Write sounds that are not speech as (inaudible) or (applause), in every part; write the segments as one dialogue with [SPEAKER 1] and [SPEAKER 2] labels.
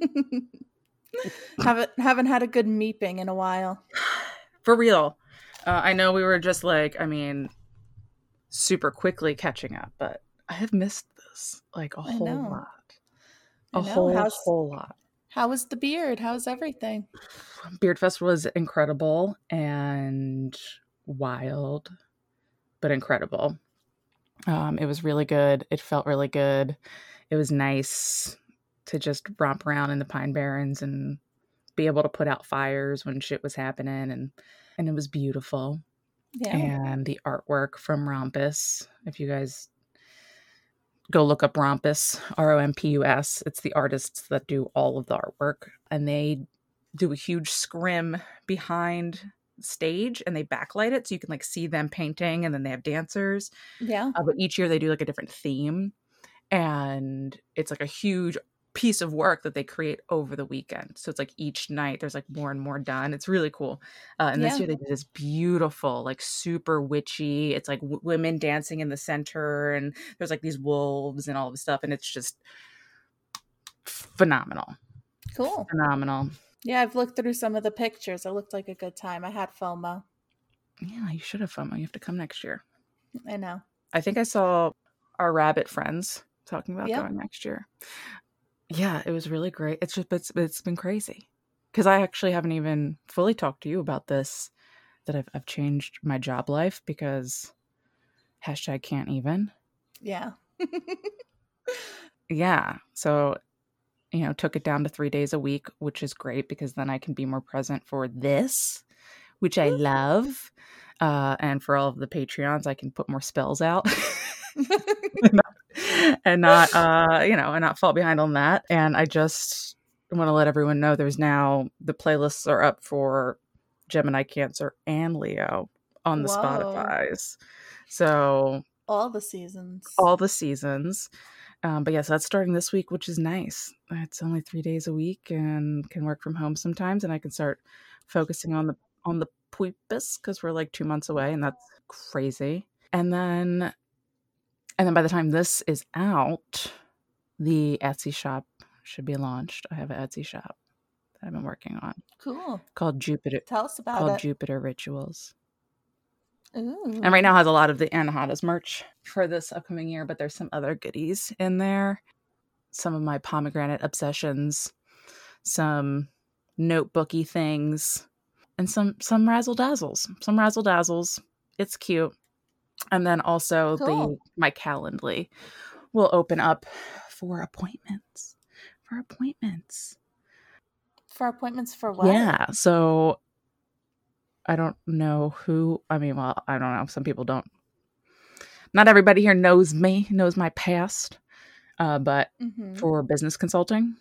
[SPEAKER 1] (laughs) haven't haven't had a good meeping in a while.
[SPEAKER 2] For real. Uh, I know we were just like, I mean, super quickly catching up, but I have missed this like a
[SPEAKER 1] I
[SPEAKER 2] whole
[SPEAKER 1] know.
[SPEAKER 2] lot. A whole
[SPEAKER 1] How's-
[SPEAKER 2] whole lot.
[SPEAKER 1] How was the beard? How's everything?
[SPEAKER 2] Beard Fest was incredible and wild, but incredible. Um, it was really good. It felt really good. It was nice to just romp around in the Pine Barrens and be able to put out fires when shit was happening, and and it was beautiful.
[SPEAKER 1] Yeah.
[SPEAKER 2] And the artwork from Rompus, if you guys go look up Rompus, R O M P U S. It's the artists that do all of the artwork, and they do a huge scrim behind stage and they backlight it so you can like see them painting and then they have dancers
[SPEAKER 1] Yeah.
[SPEAKER 2] uh, but each year they do like a different theme and it's like a huge piece of work that they create over the weekend so it's like each night there's like more and more done it's really cool uh, and this year they did this beautiful like super witchy it's like w- women dancing in the center and there's like these wolves and all this stuff and it's just phenomenal
[SPEAKER 1] Cool.
[SPEAKER 2] phenomenal
[SPEAKER 1] Yeah, I've looked through some of the pictures. It looked like a good time. I had FOMO.
[SPEAKER 2] yeah you should have FOMO you have to come next year
[SPEAKER 1] I know.
[SPEAKER 2] I think I saw our rabbit friends talking about
[SPEAKER 1] Yeah.
[SPEAKER 2] going next year. Yeah, it was really great. It's just it's it's been crazy because I actually haven't even fully talked to you about this that I've I've changed my job life because hashtag can't even.
[SPEAKER 1] Yeah. (laughs)
[SPEAKER 2] Yeah, so you know took it down to three days a week, which is great because then I can be more present for this, which I love. Uh, and for all of the Patreons, I can put more spells out. (laughs) (laughs) (laughs) and not uh you know and not fall behind on that. And i just want to let everyone know there's now the playlists are up for gemini cancer and leo on the
[SPEAKER 1] Whoa.
[SPEAKER 2] spotify's. So
[SPEAKER 1] All the seasons.
[SPEAKER 2] all the seasons. Um, but yes that's starting this week which is nice. It's only three days a week and can work from home sometimes and i can start focusing on the on the Purpose because we're like two months away and that's crazy. And then and then by the time this is out the etsy shop should be launched i have an etsy shop that i've been working on
[SPEAKER 1] cool.
[SPEAKER 2] called jupiter
[SPEAKER 1] Tell us about
[SPEAKER 2] called
[SPEAKER 1] it.
[SPEAKER 2] jupiter rituals
[SPEAKER 1] Ooh.
[SPEAKER 2] and right now has a lot of the Anahatas merch for this upcoming year, but there's some other goodies in there. Some of my pomegranate obsessions, some notebooky things, and some some razzle dazzles. Some razzle dazzles. It's cute. And then also the my Calendly will open up for appointments. For appointments.
[SPEAKER 1] For appointments for what?
[SPEAKER 2] Yeah. So I don't know who. I mean, well, I don't know. Some people don't. Not everybody here knows me, knows my past, uh, but
[SPEAKER 1] hmm
[SPEAKER 2] for business consulting,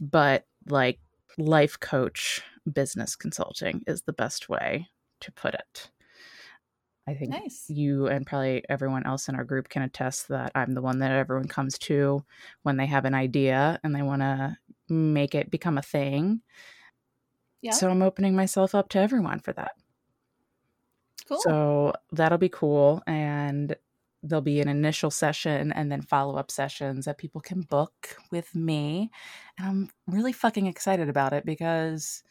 [SPEAKER 2] but like life coach business consulting is the best way to put it. I think
[SPEAKER 1] Nice.
[SPEAKER 2] you and probably everyone else in our group can attest that I'm the one that everyone comes to when they have an idea and they want to make it become a thing.
[SPEAKER 1] Yeah.
[SPEAKER 2] So I'm opening myself up to everyone for that.
[SPEAKER 1] cool.
[SPEAKER 2] So that'll be cool. And there'll be an initial session and then follow up sessions that people can book with me. And I'm really fucking excited about it because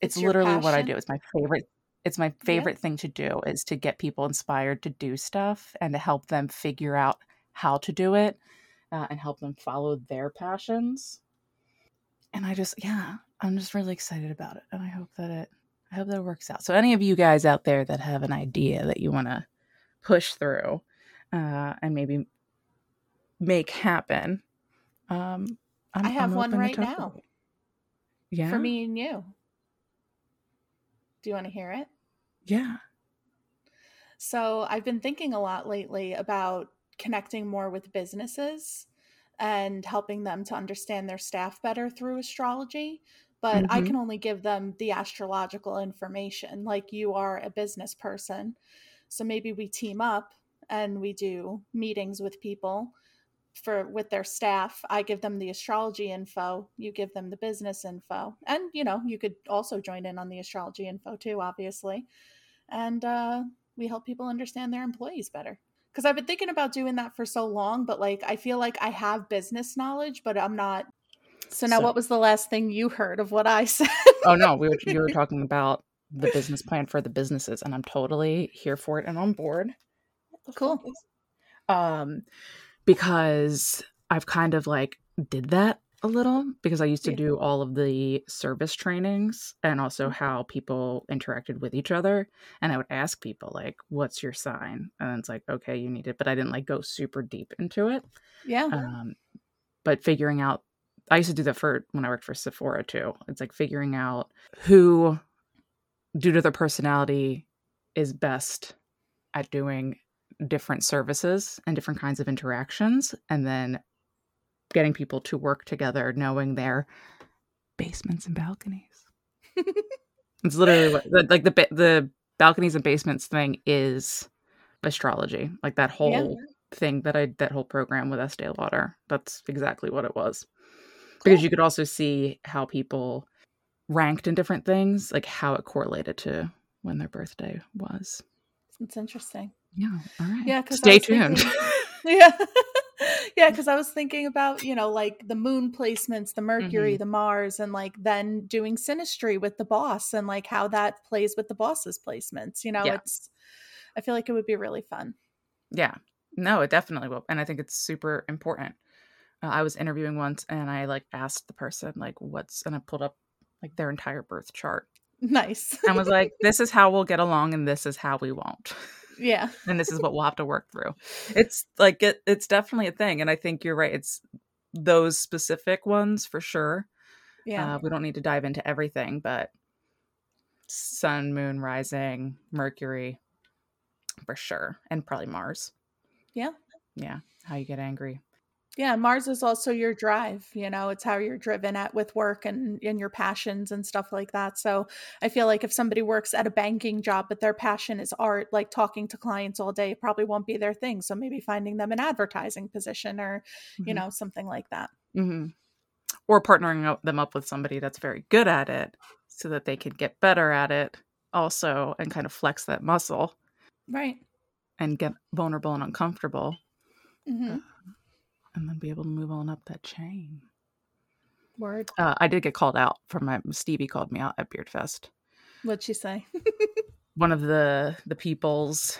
[SPEAKER 2] it's,
[SPEAKER 1] It's
[SPEAKER 2] literally what I do. It's my favorite. It's my favorite thing to do is to get people inspired to do stuff and to help them figure out how to do it uh, and help them follow their passions. And I just, yeah, I'm just really excited about it. And I hope that it, I hope that it works out. So, any of you guys out there that have an idea that you want to push through uh, and maybe make happen, um, I'm,
[SPEAKER 1] I have
[SPEAKER 2] I'm
[SPEAKER 1] one right now.
[SPEAKER 2] Yeah.
[SPEAKER 1] for me and you. Do you want to hear it?
[SPEAKER 2] Yeah.
[SPEAKER 1] So I've been thinking a lot lately about connecting more with businesses and helping them to understand their staff better through astrology. But I
[SPEAKER 2] Mhm.
[SPEAKER 1] can only give them the astrological information, like you are a business person. So maybe we team up and we do meetings with people for with their staff. I give them the astrology info, you give them the business info. And you know, you could also join in on the astrology info too, obviously. And uh we help people understand their employees better. Because I've been thinking about doing that for so long, but like I feel like I have business knowledge, but I'm not So now,
[SPEAKER 2] So-
[SPEAKER 1] what was the last thing you heard of what I (laughs) said?
[SPEAKER 2] Oh no, we were you were talking about the business plan for the businesses, and I'm totally here for it and on board.
[SPEAKER 1] Cool.
[SPEAKER 2] Um, because I've kind of like did that a little because I used to
[SPEAKER 1] Yeah.
[SPEAKER 2] do all of the service trainings and also how people interacted with each other. And I would ask people like, "What's your sign?" And it's like, "Okay, you need it," but I didn't like go super deep into it.
[SPEAKER 1] yeah.
[SPEAKER 2] Um, but figuring out, I used to do that for when I worked for Sephora too. It's like figuring out who, due to their personality, is best at doing different services and different kinds of interactions, and then getting people to work together, knowing their basements and balconies. (laughs) it's literally what, like the the balconies and basements thing is astrology. Like that whole thing that I that whole program with Estee Lauder. That's exactly what it was. Because you could also see how people ranked in different things, like how it correlated to when their birthday was.
[SPEAKER 1] It's interesting.
[SPEAKER 2] Yeah. All right.
[SPEAKER 1] Yeah,
[SPEAKER 2] stay tuned.
[SPEAKER 1] thinking- Yeah. (laughs) yeah, because I was thinking about, you know, like the moon placements, the Mercury,
[SPEAKER 2] Mm-hmm.
[SPEAKER 1] the Mars, and like then doing synastry with the boss and like how that plays with the boss's placements. You know,
[SPEAKER 2] Yeah.
[SPEAKER 1] it's I feel like it would be really fun.
[SPEAKER 2] yeah. No, it definitely will, and I think it's super important. Uh, I was interviewing once, and I like asked the person like, "What's?" and I pulled up like their entire birth chart (laughs)
[SPEAKER 1] Nice.
[SPEAKER 2] and was like, "This is how we'll get along, and this is how we won't."
[SPEAKER 1] Yeah. (laughs)
[SPEAKER 2] and this is what we'll have to work through. It's like it, it's definitely a thing, and I think you're right. It's those specific ones for sure.
[SPEAKER 1] Yeah.
[SPEAKER 2] Uh, we don't need to dive into everything, but sun, moon, rising, Mercury, for sure, and probably Mars.
[SPEAKER 1] Yeah.
[SPEAKER 2] Yeah, how you get angry.
[SPEAKER 1] Yeah, Mars is also your drive, you know, it's how you're driven at with work and and your passions and stuff like that. So, I feel like if somebody works at a banking job but their passion is art, like talking to clients all day probably won't be their thing. So maybe finding them an advertising position or, you
[SPEAKER 2] Mhm.
[SPEAKER 1] know, something like that.
[SPEAKER 2] Mhm. or partnering up- them up with somebody that's very good at it, so that they can get better at it also, and kind of flex that muscle
[SPEAKER 1] Right.
[SPEAKER 2] and get vulnerable and uncomfortable.
[SPEAKER 1] hmm
[SPEAKER 2] and then be able to move on up that chain.
[SPEAKER 1] Word.
[SPEAKER 2] Uh, I did get called out from my Stevie called me out at Beard Fest.
[SPEAKER 1] What'd she say? (laughs)
[SPEAKER 2] One of the the peoples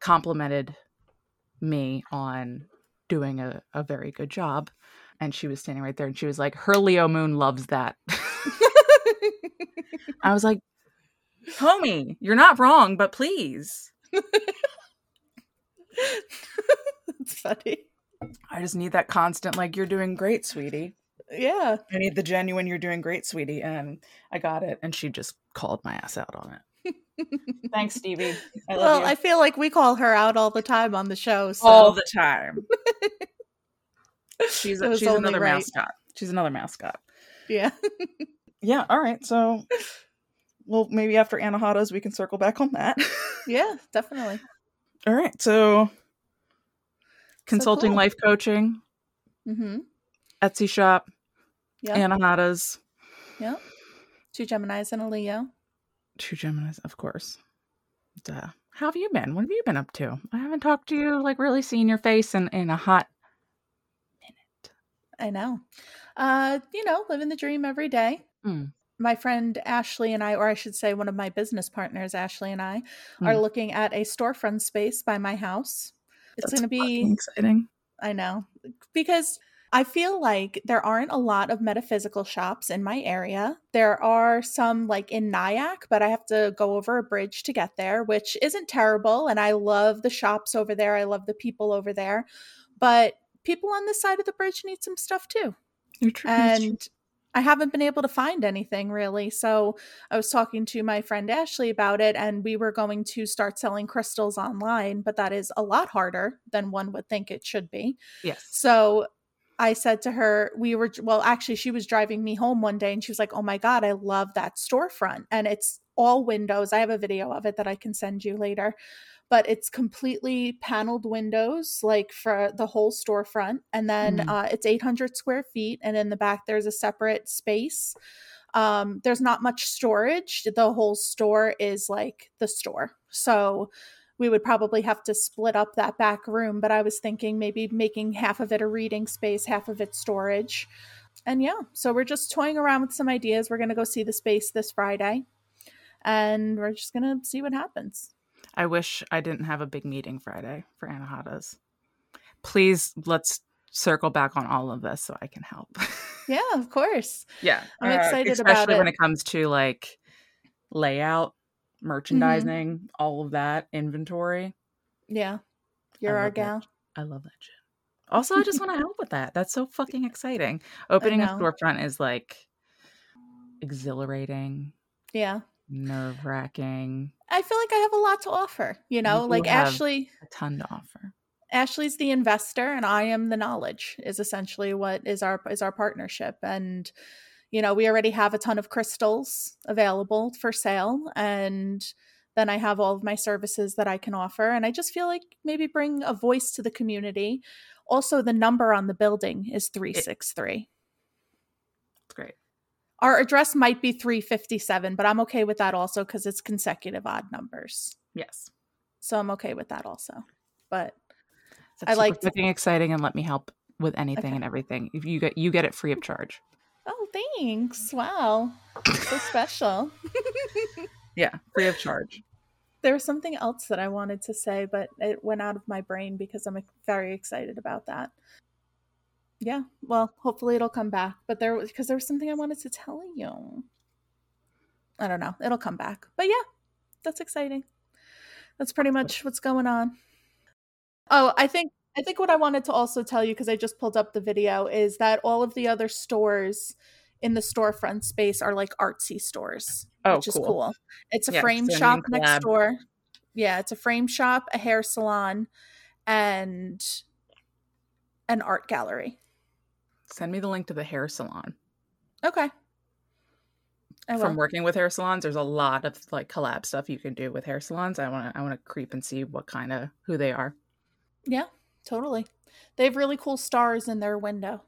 [SPEAKER 2] complimented me on doing a, a very good job, and she was standing right there, and she was like, "Her Leo Moon loves that." (laughs) I was like, "Homie, you're not wrong, but please." (laughs)
[SPEAKER 1] That's funny.
[SPEAKER 2] I just need that constant, like, you're doing great, sweetie.
[SPEAKER 1] Yeah.
[SPEAKER 2] I need the genuine, you're doing great, sweetie. And I got it. And she just called my ass out on it. (laughs) Thanks, Stevie. I love
[SPEAKER 1] well,
[SPEAKER 2] you.
[SPEAKER 1] I feel like we call her out all the time on the show. So
[SPEAKER 2] all the time. (laughs) She's a, she's another
[SPEAKER 1] right.
[SPEAKER 2] mascot. She's another mascot.
[SPEAKER 1] yeah. (laughs)
[SPEAKER 2] Yeah. All right. So, well, maybe after Anahatas, we can circle back on that.
[SPEAKER 1] Yeah, definitely.
[SPEAKER 2] all right. So, consulting
[SPEAKER 1] cool.
[SPEAKER 2] life coaching,
[SPEAKER 1] Mm-hmm.
[SPEAKER 2] Etsy shop,
[SPEAKER 1] Yeah.
[SPEAKER 2] Anahatas,
[SPEAKER 1] Yeah. Two Geminis and a Leo.
[SPEAKER 2] two Geminis, of course. Duh. How have you been? What have you been up to? I haven't talked to you, like really seen your face in, in a hot minute.
[SPEAKER 1] I know. Uh, you know, living the dream every day.
[SPEAKER 2] Mm.
[SPEAKER 1] My friend Ashley and I, or I should say one of my business partners, Ashley and I, are
[SPEAKER 2] Mm.
[SPEAKER 1] looking at a storefront space by my house. It's going to be
[SPEAKER 2] exciting.
[SPEAKER 1] I know. Because I feel like there aren't a lot of metaphysical shops in my area. There are some like in Nyack, but I have to go over a bridge to get there, which isn't terrible. And I love the shops over there. I love the people over there. But people on this side of the bridge need some stuff too.
[SPEAKER 2] You're true. That's true.
[SPEAKER 1] And I haven't been able to find anything really. So I was talking to my friend Ashley about it, and we were going to start selling crystals online, but that is a lot harder than one would think it should be.
[SPEAKER 2] yes.
[SPEAKER 1] So I said to her, we were, well, actually, she was driving me home one day and she was like, oh my God, I love that storefront. And it's all windows. I have a video of it that I can send you later, but it's completely paneled windows, like for the whole storefront. And then
[SPEAKER 2] Mhm.
[SPEAKER 1] uh, it's 800 square feet. And in the back, there's a separate space. Um, there's not much storage. The whole store is like the store. So, we would probably have to split up that back room but i was thinking maybe making half of it a reading space half of it storage and yeah, so we're just toying around with some ideas. We're going to go see the space this Friday, and we're just going to see what happens.
[SPEAKER 2] I wish I didn't have a big meeting Friday for Anahatas. Please, let's circle back on all of this so I can help. (laughs)
[SPEAKER 1] yeah, of course.
[SPEAKER 2] Yeah,
[SPEAKER 1] I'm
[SPEAKER 2] uh,
[SPEAKER 1] excited
[SPEAKER 2] especially
[SPEAKER 1] about it.
[SPEAKER 2] when it comes to like layout, merchandising, all of that, inventory.
[SPEAKER 1] Yeah, you're our
[SPEAKER 2] love that
[SPEAKER 1] gal.
[SPEAKER 2] I love that shit. Also, I just want to (laughs) help with that. That's so fucking exciting. Opening a storefront is like exhilarating,
[SPEAKER 1] Yeah,
[SPEAKER 2] nerve wracking,
[SPEAKER 1] I feel like I have a lot to offer. You know,
[SPEAKER 2] do
[SPEAKER 1] like Ashley.
[SPEAKER 2] a ton to offer.
[SPEAKER 1] Ashley's the investor and I am the knowledge is essentially what is our is our partnership and you know we already have a ton of crystals available for sale and then I have all of my services that I can offer and I just feel like maybe bring a voice to the community also the number on the building is 363
[SPEAKER 2] It's great.
[SPEAKER 1] Our address might be 357 but I'm okay with that also cuz it's consecutive odd numbers
[SPEAKER 2] Yes.
[SPEAKER 1] so I'm okay with that also but
[SPEAKER 2] That's
[SPEAKER 1] I like-
[SPEAKER 2] fucking exciting and let me help with anything
[SPEAKER 1] Okay.
[SPEAKER 2] and everything. If you get you get it free of charge.
[SPEAKER 1] Oh, thanks. Wow. So (laughs) special.
[SPEAKER 2] Yeah, free of charge.
[SPEAKER 1] there was something else that I wanted to say, but it went out of my brain because I'm very excited about that. Yeah, well, hopefully it'll come back. But there was because there was something I wanted to tell you. I don't know. It'll come back. But yeah, that's exciting. That's pretty much what's going on. Oh, I think I think what I wanted to also tell you because I just pulled up the video is that all of the other stores in the storefront space are like artsy stores,
[SPEAKER 2] Oh,
[SPEAKER 1] which is
[SPEAKER 2] cool.
[SPEAKER 1] cool. It's a
[SPEAKER 2] Yeah,
[SPEAKER 1] frame shop next
[SPEAKER 2] collab.
[SPEAKER 1] door. Yeah, it's a frame shop, a hair salon, and an art gallery.
[SPEAKER 2] Send me the link to the hair salon.
[SPEAKER 1] Okay. I
[SPEAKER 2] From working with hair salons, there's a lot of like collab stuff you can do with hair salons. I want to I want to creep and see what kind of who they are.
[SPEAKER 1] Yeah, totally. They have really cool stars in their window.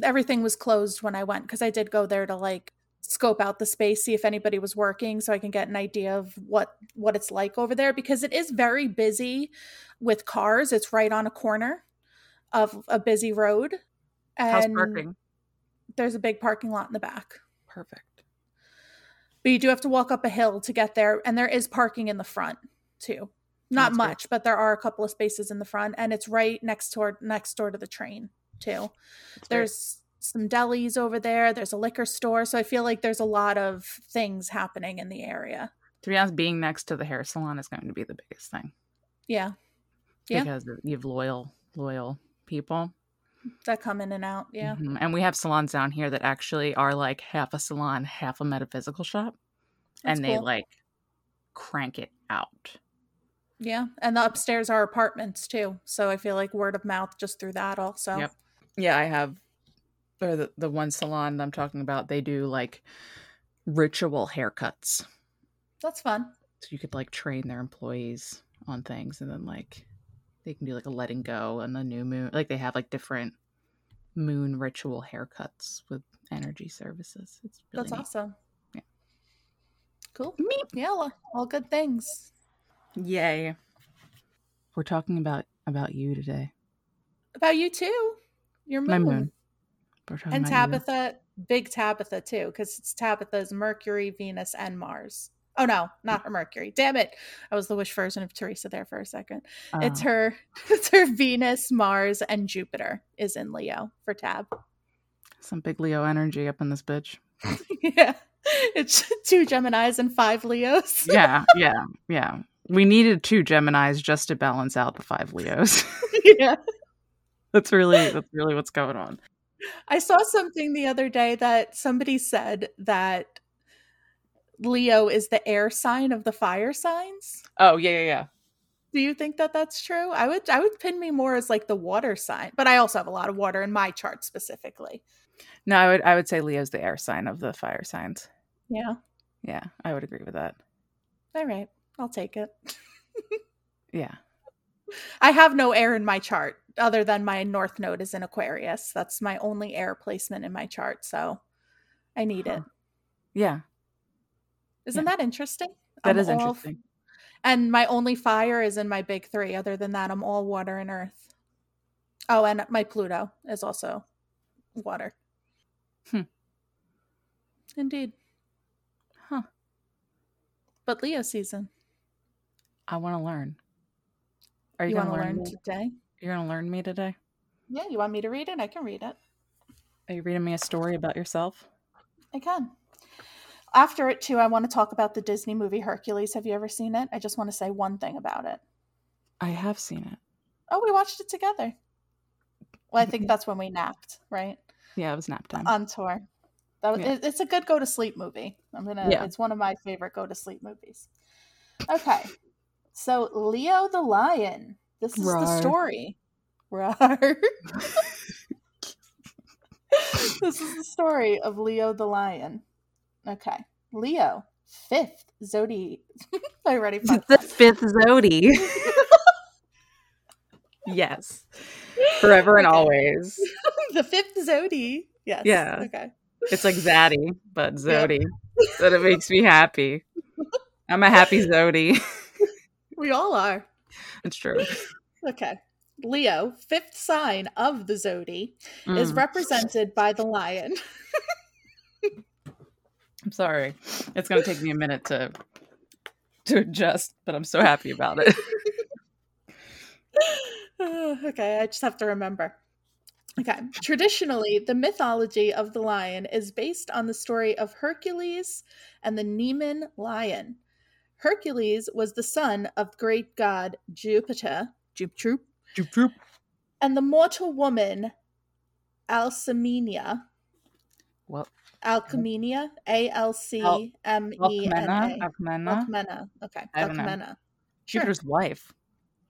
[SPEAKER 1] Everything was closed when I went because I did go there to like scope out the space, see if anybody was working so I can get an idea of what what it's like over there because it is very busy with cars. It's right on a corner of a busy road.
[SPEAKER 2] How's parking?
[SPEAKER 1] there's a big parking lot in the back.
[SPEAKER 2] Perfect.
[SPEAKER 1] But you do have to walk up a hill to get there and there is parking in the front too. Not
[SPEAKER 2] That's good.
[SPEAKER 1] much, but there are a couple of spaces in the front and it's right next door next door to the train too.
[SPEAKER 2] That's great.
[SPEAKER 1] There's some delis over there. There's a liquor store. So I feel like there's a lot of things happening in the area.
[SPEAKER 2] to be honest, being next to the hair salon is going to be the biggest thing
[SPEAKER 1] Yeah. Yeah.
[SPEAKER 2] because you have loyal loyal people.
[SPEAKER 1] That come in and out. Yeah.
[SPEAKER 2] Mhm. And we have salons down here that actually are like half a salon, half a metaphysical shop.
[SPEAKER 1] That's
[SPEAKER 2] and they
[SPEAKER 1] cool.
[SPEAKER 2] like crank it out.
[SPEAKER 1] Yeah. And the upstairs are apartments too. So I feel like word of mouth just through that also.
[SPEAKER 2] Yep. Yeah, I have or the, the one salon that I'm talking about, they do like ritual haircuts.
[SPEAKER 1] That's fun.
[SPEAKER 2] So you could like train their employees on things and then like they can do like a letting go and the new moon like they have like different moon ritual haircuts with energy services. It's really
[SPEAKER 1] That's
[SPEAKER 2] neat.
[SPEAKER 1] awesome.
[SPEAKER 2] Yeah.
[SPEAKER 1] Cool.
[SPEAKER 2] Meep.
[SPEAKER 1] Yeah. All, all good things.
[SPEAKER 2] Yay. We're talking about about you today.
[SPEAKER 1] About you too. Your moon.
[SPEAKER 2] My moon. We're talking
[SPEAKER 1] And
[SPEAKER 2] about you.
[SPEAKER 1] Tabitha, big Tabitha too, because it's Tabitha's Mercury, Venus, and Mars. Oh no, not her Mercury. Damn it. I was the wish version of Theresa there for a second. It's
[SPEAKER 2] Uh,
[SPEAKER 1] her (laughs) it's her Venus, Mars, and Jupiter is in Leo for Tab.
[SPEAKER 2] some big Leo energy up in this bitch. (laughs)
[SPEAKER 1] yeah. It's (laughs) two Geminis and five Leos.
[SPEAKER 2] yeah, yeah, yeah. We needed two Geminis just to balance out the five Leos.
[SPEAKER 1] yeah.
[SPEAKER 2] that's really that's really what's going on.
[SPEAKER 1] I saw something the other day that somebody said that Leo is the air sign of the fire signs.
[SPEAKER 2] Oh yeah, yeah, yeah.
[SPEAKER 1] Do you think that that's true? I would I would pin me more as like the water sign, but I also have a lot of water in my chart specifically.
[SPEAKER 2] No, I would I would say Leo's the air sign of the fire signs.
[SPEAKER 1] Yeah.
[SPEAKER 2] Yeah, I would agree with that.
[SPEAKER 1] All right. I'll take it.
[SPEAKER 2] Yeah.
[SPEAKER 1] I have no air in my chart other than my north node is in Aquarius. That's my only air placement in my chart, so I need it.
[SPEAKER 2] Yeah.
[SPEAKER 1] Isn't that interesting?
[SPEAKER 2] that
[SPEAKER 1] I'm
[SPEAKER 2] is interesting.
[SPEAKER 1] And my only fire is in my big three. Other than that, I'm all water and earth. Oh, and my Pluto is also water.
[SPEAKER 2] Hmm.
[SPEAKER 1] Indeed.
[SPEAKER 2] Huh.
[SPEAKER 1] But Leo season.
[SPEAKER 2] I want to learn. Are you,
[SPEAKER 1] You,
[SPEAKER 2] going to
[SPEAKER 1] to
[SPEAKER 2] learn?
[SPEAKER 1] learn today?
[SPEAKER 2] You're going to learn me today?
[SPEAKER 1] Yeah, you want me to read it? I can read it.
[SPEAKER 2] Are you reading me a story about yourself?
[SPEAKER 1] I can. After it, too, I want to talk about the Disney movie Hercules. Have you ever seen it? I just want to say one thing about it.
[SPEAKER 2] I have seen it.
[SPEAKER 1] Oh, we watched it together. Well, I think
[SPEAKER 2] Mhm.
[SPEAKER 1] that's when we napped, right?
[SPEAKER 2] Yeah, it was nap time.
[SPEAKER 1] On tour. That was,
[SPEAKER 2] Yeah.
[SPEAKER 1] it- it's a good go to sleep movie. I'm gonna.
[SPEAKER 2] Yeah.
[SPEAKER 1] It's one of my favorite go to sleep movies. Okay, so Leo the lion. This is the story. Rawr. (laughs) (laughs) this is the story of Leo the lion. Okay, Leo, fifth zodi. (laughs) I already fucked
[SPEAKER 2] the
[SPEAKER 1] up.
[SPEAKER 2] fifth Zodi. yes. Forever and
[SPEAKER 1] Okay.
[SPEAKER 2] always. (laughs)
[SPEAKER 1] the fifth zodi. Yes.
[SPEAKER 2] Yeah.
[SPEAKER 1] Okay.
[SPEAKER 2] It's like Zaddy, but Zodi. (laughs) That it makes me happy. I'm a happy Zodi.
[SPEAKER 1] We all are.
[SPEAKER 2] it's true.
[SPEAKER 1] Okay. Leo, fifth sign of the zodi, is
[SPEAKER 2] Mm,
[SPEAKER 1] represented by the lion.
[SPEAKER 2] I'm sorry. It's gonna take me a minute to to adjust, but I'm so happy about it. (laughs)
[SPEAKER 1] okay, I just have to remember. Okay. Traditionally, the mythology of the lion is based on the story of Hercules and the Nemean lion. Hercules was the son of great god Jupiter, Jupiter,
[SPEAKER 2] Troop, troop.
[SPEAKER 1] and the mortal woman Alcmenia.
[SPEAKER 2] Well,
[SPEAKER 1] Alcmenia, A L C M E N
[SPEAKER 2] Alcmena,
[SPEAKER 1] A.
[SPEAKER 2] Alcmena,
[SPEAKER 1] Alcmena. Okay. Alcmena. Sure.
[SPEAKER 2] Jupiter's wife.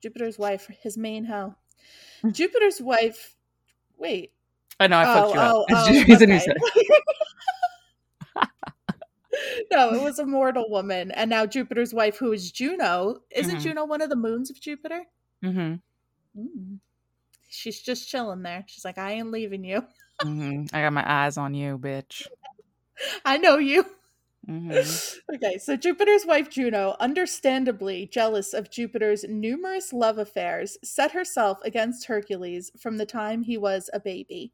[SPEAKER 1] Jupiter's wife, his main hoe. (laughs) Jupiter's wife. Wait.
[SPEAKER 2] I know I fucked you
[SPEAKER 1] oh,
[SPEAKER 2] up.
[SPEAKER 1] oh, (laughs)
[SPEAKER 2] a new
[SPEAKER 1] okay.
[SPEAKER 2] set. (laughs)
[SPEAKER 1] no, it was a mortal woman, and now Jupiter's wife, who is Juno. Isn't
[SPEAKER 2] Mhm.
[SPEAKER 1] Juno one of the moons of Jupiter?
[SPEAKER 2] hmm
[SPEAKER 1] Mm. She's just chilling there. She's like, I ain't leaving you.
[SPEAKER 2] Hmm I got my eyes on you, bitch. (laughs)
[SPEAKER 1] I know you.
[SPEAKER 2] hmm (laughs)
[SPEAKER 1] okay, so Jupiter's wife Juno, understandably jealous of Jupiter's numerous love affairs, set herself against Hercules from the time he was a baby.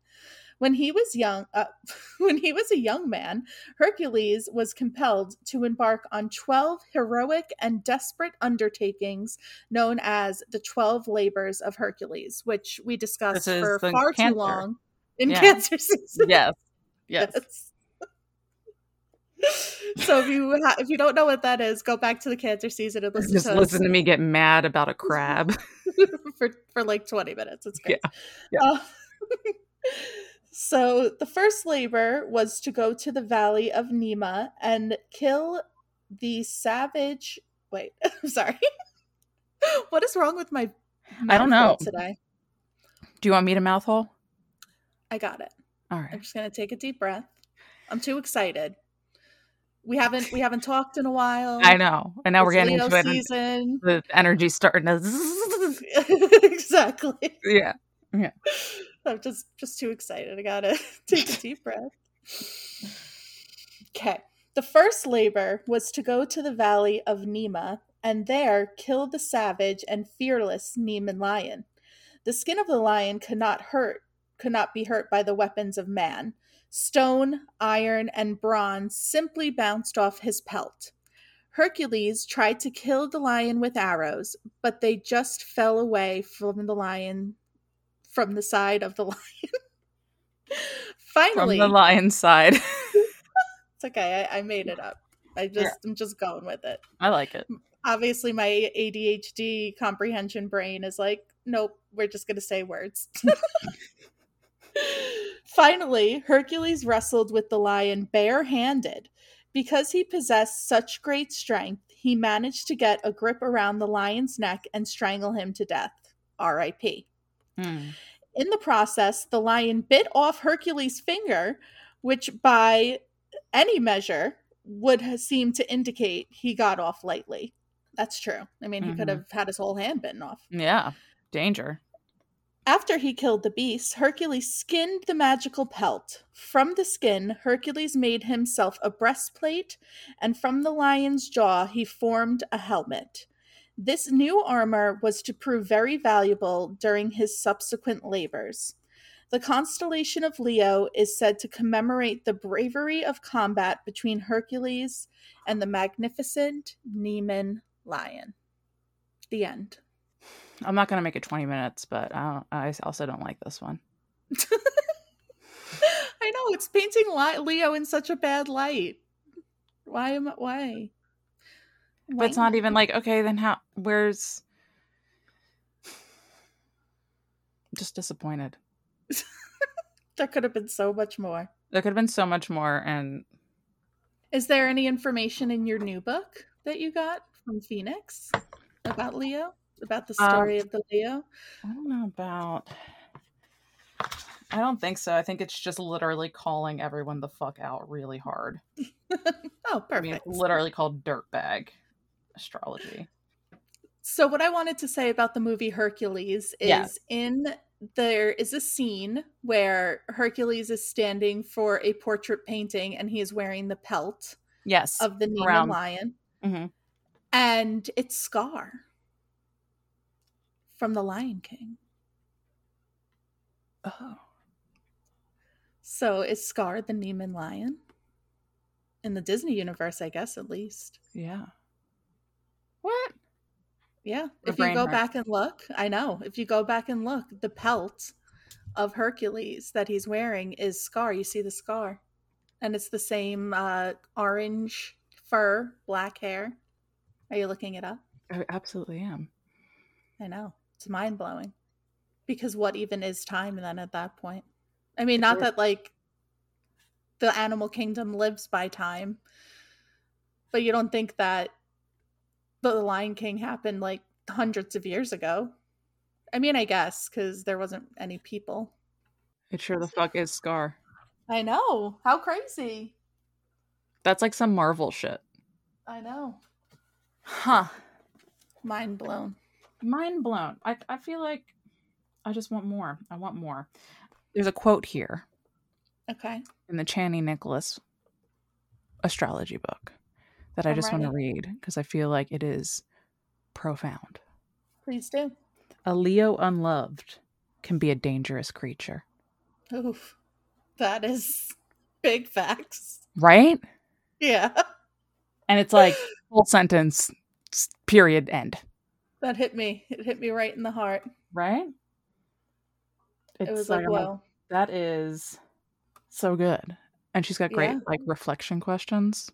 [SPEAKER 1] When he was young, uh, (laughs) when he was a young man, Hercules was compelled to embark on 12 heroic and desperate undertakings known as the 12 labors of Hercules, which we discussed for far
[SPEAKER 2] cancer.
[SPEAKER 1] too long in
[SPEAKER 2] Yeah.
[SPEAKER 1] cancer season.
[SPEAKER 2] Yes. (laughs) Yes.
[SPEAKER 1] Yes. so if you ha- if you don't know what that is, go back to the cancer season and listen
[SPEAKER 2] Just
[SPEAKER 1] to
[SPEAKER 2] listen
[SPEAKER 1] us
[SPEAKER 2] to me get mad about a (laughs) crab.
[SPEAKER 1] for for like twenty minutes. It's great.
[SPEAKER 2] Yeah. Yeah.
[SPEAKER 1] Uh, (laughs) so the first labor was to go to the valley of Nemea and kill the savage. Wait, I'm sorry. what is wrong with my?
[SPEAKER 2] I don't know.
[SPEAKER 1] today.
[SPEAKER 2] Do you want me to mouth hole?
[SPEAKER 1] I got it.
[SPEAKER 2] All right.
[SPEAKER 1] I'm just gonna take a deep breath. I'm too excited. We haven't we haven't talked in a while.
[SPEAKER 2] I know. And now we're getting
[SPEAKER 1] Leo
[SPEAKER 2] into it.
[SPEAKER 1] season.
[SPEAKER 2] The energy's starting to. (laughs)
[SPEAKER 1] exactly.
[SPEAKER 2] Yeah, yeah.
[SPEAKER 1] I'm just just too excited. I gotta (laughs) take a deep breath. Okay. The first labor was to go to the valley of Nemea and there kill the savage and fearless Nemean lion. The skin of the lion could not hurt, could not be hurt by the weapons of man. Stone, iron, and bronze simply bounced off his pelt. Hercules tried to kill the lion with arrows, but they just fell away from the lion from the side of the (laughs) lion.
[SPEAKER 2] From
[SPEAKER 1] Finally,
[SPEAKER 2] the lion's side. (laughs)
[SPEAKER 1] it's okay. I, I made it up. I just I'm just going with it.
[SPEAKER 2] I like it.
[SPEAKER 1] Obviously, my ADHD comprehension brain is like, nope, we're just gonna say words. (laughs) Finally, Hercules wrestled with the lion barehanded. Because he possessed such great strength, he managed to get a grip around the lion's neck and strangle him to death. R.I.P.
[SPEAKER 2] Hmm.
[SPEAKER 1] In the process, the lion bit off Hercules' finger, which by any measure would seem to indicate he got off lightly. That's true. I mean, he could
[SPEAKER 2] Mhm.
[SPEAKER 1] have had his whole hand bitten off.
[SPEAKER 2] Yeah. Danger.
[SPEAKER 1] After he killed the beast, Hercules skinned the magical pelt. From the skin, Hercules made himself a breastplate, and from the lion's jaw, he formed a helmet. This new armor was to prove very valuable during his subsequent labors. The constellation of Leo is said to commemorate the bravery of combat between Hercules and the magnificent Nemean lion. The end.
[SPEAKER 2] I'm not going to make it 20 minutes, but I, I also don't like this one. (laughs)
[SPEAKER 1] I know it's painting Leo in such a bad light. Why am I, why?
[SPEAKER 2] But it's not even like okay, then how? Where's? (sighs) Just disappointed. (laughs)
[SPEAKER 1] there could have been so much more.
[SPEAKER 2] There could have been so much more, and
[SPEAKER 1] is there any information in your new book that you got from Phoenix about Leo? About the um, story um, of the Leo?
[SPEAKER 2] I don't know about. I don't think so. I think it's just literally calling everyone the fuck out really hard. (laughs)
[SPEAKER 1] oh, perfect. I mean,
[SPEAKER 2] literally called dirtbag astrology.
[SPEAKER 1] So what I wanted to say about the movie Hercules is yeah. in there is a scene where Hercules is standing for a portrait painting and he is wearing the pelt
[SPEAKER 2] yes
[SPEAKER 1] of the Nemean lion.
[SPEAKER 2] Mm-hmm.
[SPEAKER 1] And it's Scar from The Lion King.
[SPEAKER 2] Oh.
[SPEAKER 1] So is Scar the Nemean lion? In the Disney universe, I guess, at least.
[SPEAKER 2] Yeah. What?
[SPEAKER 1] Yeah. The if you go hurts. back and look, I know. If you go back and look, the pelt of Hercules that he's wearing is Scar. You see the scar. And it's the same uh, orange fur, black hair. Are you looking it up?
[SPEAKER 2] I absolutely am.
[SPEAKER 1] I know. It's mind blowing. Because what even is time then at that point? I mean, not that like the animal kingdom lives by time, but you don't think that the Lion King happened like hundreds of years ago. I mean, I guess because there wasn't any people.
[SPEAKER 2] It sure the fuck is Scar.
[SPEAKER 1] I know. How crazy.
[SPEAKER 2] That's like some Marvel shit.
[SPEAKER 1] I know.
[SPEAKER 2] Huh.
[SPEAKER 1] Mind blown.
[SPEAKER 2] Mind blown. I I feel like I just want more. I want more. There's a quote here.
[SPEAKER 1] Okay.
[SPEAKER 2] In the Chani Nicholas astrology book that I just want to read because I feel like it is profound.
[SPEAKER 1] Please do.
[SPEAKER 2] A Leo unloved can be a dangerous creature.
[SPEAKER 1] Oof. That is big facts.
[SPEAKER 2] Right?
[SPEAKER 1] Yeah.
[SPEAKER 2] And it's like full sentence, period, end.
[SPEAKER 1] That hit me. It hit me right in the heart.
[SPEAKER 2] Right?
[SPEAKER 1] It's it was like, like well,
[SPEAKER 2] that is so good. And she's got great yeah. like reflection questions.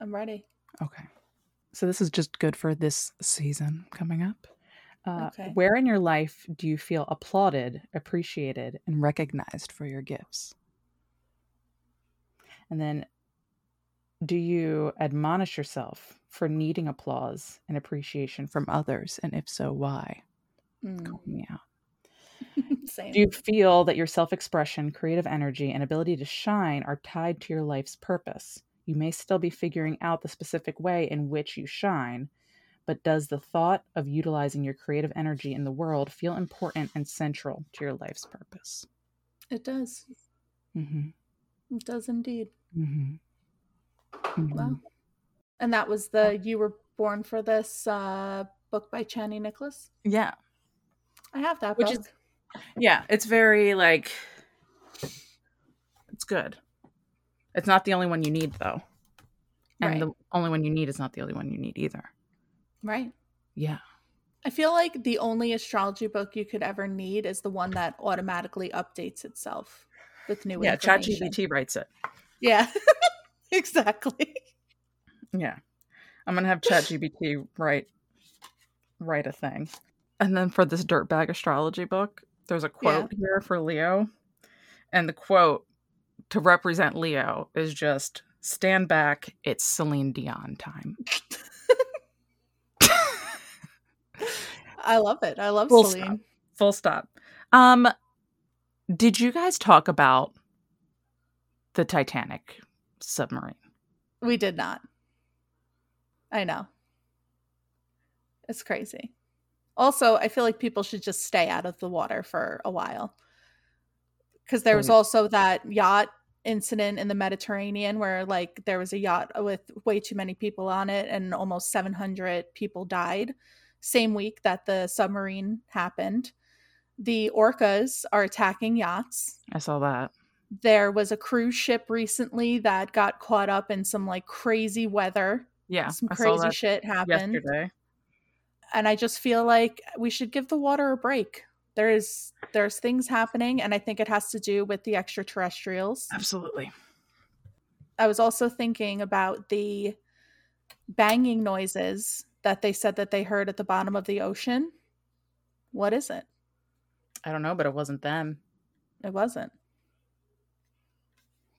[SPEAKER 1] I'm ready.
[SPEAKER 2] Okay. So this is just good for this season coming up. Uh, okay. Where in your life do you feel applauded, appreciated, and recognized for your gifts? And then, do you admonish yourself for needing applause and appreciation from others? And if so, why? Mm. Call me out.
[SPEAKER 1] Same. (laughs)
[SPEAKER 2] Do you feel that your self expression, creative energy, and ability to shine are tied to your life's purpose? You may still be figuring out the specific way in which you shine, but does the thought of utilizing your creative energy in the world feel important and central to your life's purpose?
[SPEAKER 1] It does.
[SPEAKER 2] Mm-hmm.
[SPEAKER 1] It does indeed.
[SPEAKER 2] Mm-hmm. Mm-hmm.
[SPEAKER 1] Wow. And that was the You Were Born for This uh, book by Chani Nicholas?
[SPEAKER 2] Yeah.
[SPEAKER 1] I have that Which book. Is,
[SPEAKER 2] yeah, it's very like, it's good. It's not the only one you need, though. And right. the only one you need is not the only one you need either.
[SPEAKER 1] Right.
[SPEAKER 2] Yeah.
[SPEAKER 1] I feel like the only astrology book you could ever need is the one that automatically updates itself with new
[SPEAKER 2] yeah, ChatGPT writes it.
[SPEAKER 1] Yeah. (laughs) exactly.
[SPEAKER 2] Yeah. I'm gonna have ChatGPT write write a thing. And then for this dirtbag astrology book, there's a quote yeah. here for Leo. And the quote to represent Leo is just stand back. It's Celine Dion time. (laughs)
[SPEAKER 1] I love it. I love
[SPEAKER 2] Full
[SPEAKER 1] Celine.
[SPEAKER 2] Stop. Full stop. Um, did you guys talk about the Titanic submarine?
[SPEAKER 1] We did not. I know. It's crazy. Also, I feel like people should just stay out of the water for a while because there was also that yacht incident in the Mediterranean where like there was a yacht with way too many people on it and almost 700 people died same week that the submarine happened. the orcas are attacking yachts.
[SPEAKER 2] I saw that.
[SPEAKER 1] There was a cruise ship recently that got caught up in some like crazy weather.
[SPEAKER 2] Yeah,
[SPEAKER 1] some crazy shit happened.
[SPEAKER 2] yesterday.
[SPEAKER 1] And I just feel like we should give the water a break. There is there's things happening and I think it has to do with the extraterrestrials.
[SPEAKER 2] Absolutely.
[SPEAKER 1] I was also thinking about the banging noises that they said that they heard at the bottom of the ocean. What is it?
[SPEAKER 2] I don't know, but it wasn't them.
[SPEAKER 1] It wasn't.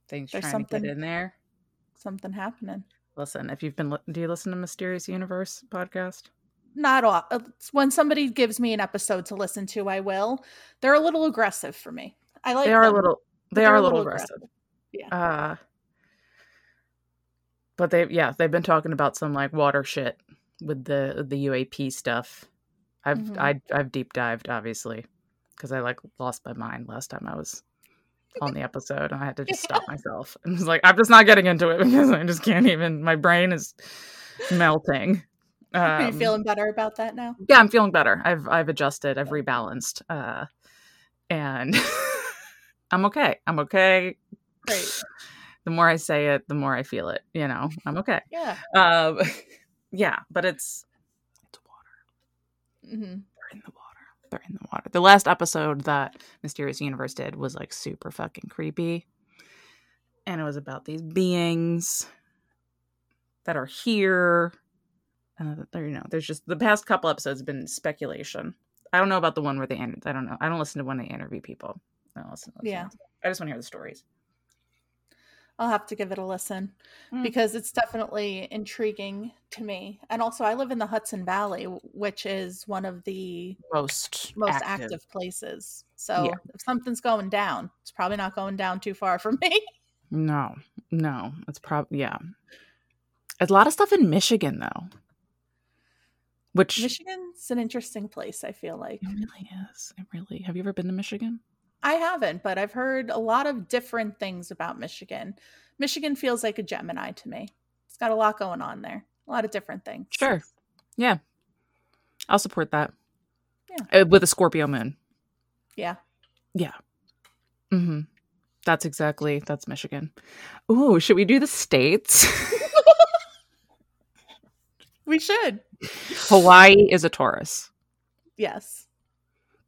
[SPEAKER 2] Things
[SPEAKER 1] There's
[SPEAKER 2] trying
[SPEAKER 1] something-
[SPEAKER 2] to get in there.
[SPEAKER 1] Something happening.
[SPEAKER 2] Listen, if you've been, do you listen to Mysterious Universe podcast?
[SPEAKER 1] Not all. uh, When somebody gives me an episode to listen to, I will. They're a little aggressive for me. I like
[SPEAKER 2] they are a little. They
[SPEAKER 1] they're
[SPEAKER 2] a little aggressive.
[SPEAKER 1] Yeah.
[SPEAKER 2] Uh, but they, yeah, they've been talking about some like water shit with the the UAP stuff. I've
[SPEAKER 1] Mhm.
[SPEAKER 2] I I've deep dived obviously because I like lost my mind last time I was on the (laughs) episode and I had to just stop (laughs) myself (laughs) and was like I'm just not getting into it because I just can't even. My brain is melting.
[SPEAKER 1] Are you
[SPEAKER 2] Um,
[SPEAKER 1] feeling better about that now?
[SPEAKER 2] yeah, I'm feeling better. I've I've adjusted. I've rebalanced. Uh, and I'm okay. I'm okay.
[SPEAKER 1] Great.
[SPEAKER 2] The more I say it, the more I feel it. You know, I'm okay.
[SPEAKER 1] Yeah.
[SPEAKER 2] Um, yeah, but it's it's water.
[SPEAKER 1] hmm
[SPEAKER 2] They're in the water. They're in the water. The last episode that Mysterious Universe did was like super fucking creepy, and it was about these beings that are here. Uh, there, you know, there's just the past couple episodes have been speculation. I don't know about the one where they end. I don't know. I don't listen to when they interview people. I don't listen. To those
[SPEAKER 1] Yeah.
[SPEAKER 2] I just want to hear the stories.
[SPEAKER 1] I'll have to give it a listen
[SPEAKER 2] Mm.
[SPEAKER 1] because it's definitely intriguing to me. And also, I live in the Hudson Valley, which is one of the
[SPEAKER 2] Most
[SPEAKER 1] most active, places. So
[SPEAKER 2] Yeah.
[SPEAKER 1] if something's going down, it's probably not going down too far from (laughs) me.
[SPEAKER 2] No, no, it's probably yeah. There's a lot of stuff in Michigan though, which
[SPEAKER 1] Michigan's an interesting place, I feel like.
[SPEAKER 2] it really is. It really. Have you ever been to Michigan?
[SPEAKER 1] I haven't, but I've heard a lot of different things about Michigan. Michigan feels like a Gemini to me. It's got a lot going on there, a lot of different things.
[SPEAKER 2] Sure. Yeah, I'll support that.
[SPEAKER 1] Yeah.
[SPEAKER 2] uh, with a Scorpio moon.
[SPEAKER 1] Yeah.
[SPEAKER 2] Yeah. Mm-hmm. That's exactly that's Michigan. Ooh, should we do the states? (laughs)
[SPEAKER 1] We should.
[SPEAKER 2] Hawaii is a Taurus.
[SPEAKER 1] Yes.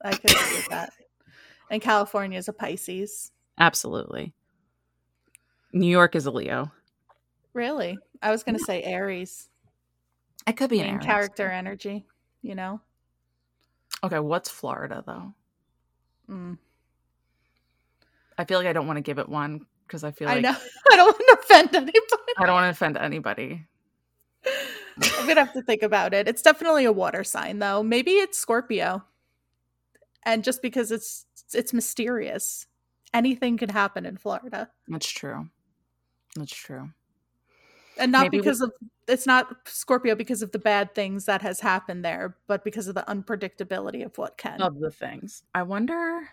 [SPEAKER 1] I could agree with that. And California is a Pisces.
[SPEAKER 2] Absolutely. New York is a Leo.
[SPEAKER 1] Really? I was going to say Aries.
[SPEAKER 2] It could be an Aries.
[SPEAKER 1] character energy, you know?
[SPEAKER 2] Okay, what's Florida though?
[SPEAKER 1] Mm.
[SPEAKER 2] I feel like I don't want to give it one because I feel
[SPEAKER 1] I
[SPEAKER 2] like
[SPEAKER 1] know. (laughs) I don't want to offend anybody.
[SPEAKER 2] I don't want to offend anybody.
[SPEAKER 1] I'm gonna have to think about it. It's definitely a water sign, though. Maybe it's Scorpio, and just because it's it's mysterious, anything could happen in Florida,
[SPEAKER 2] That's true. That's true.
[SPEAKER 1] and not
[SPEAKER 2] Maybe we-
[SPEAKER 1] because of it's not Scorpio because of the bad things that has happened there, but because of the unpredictability of what can.
[SPEAKER 2] Of the things. I wonder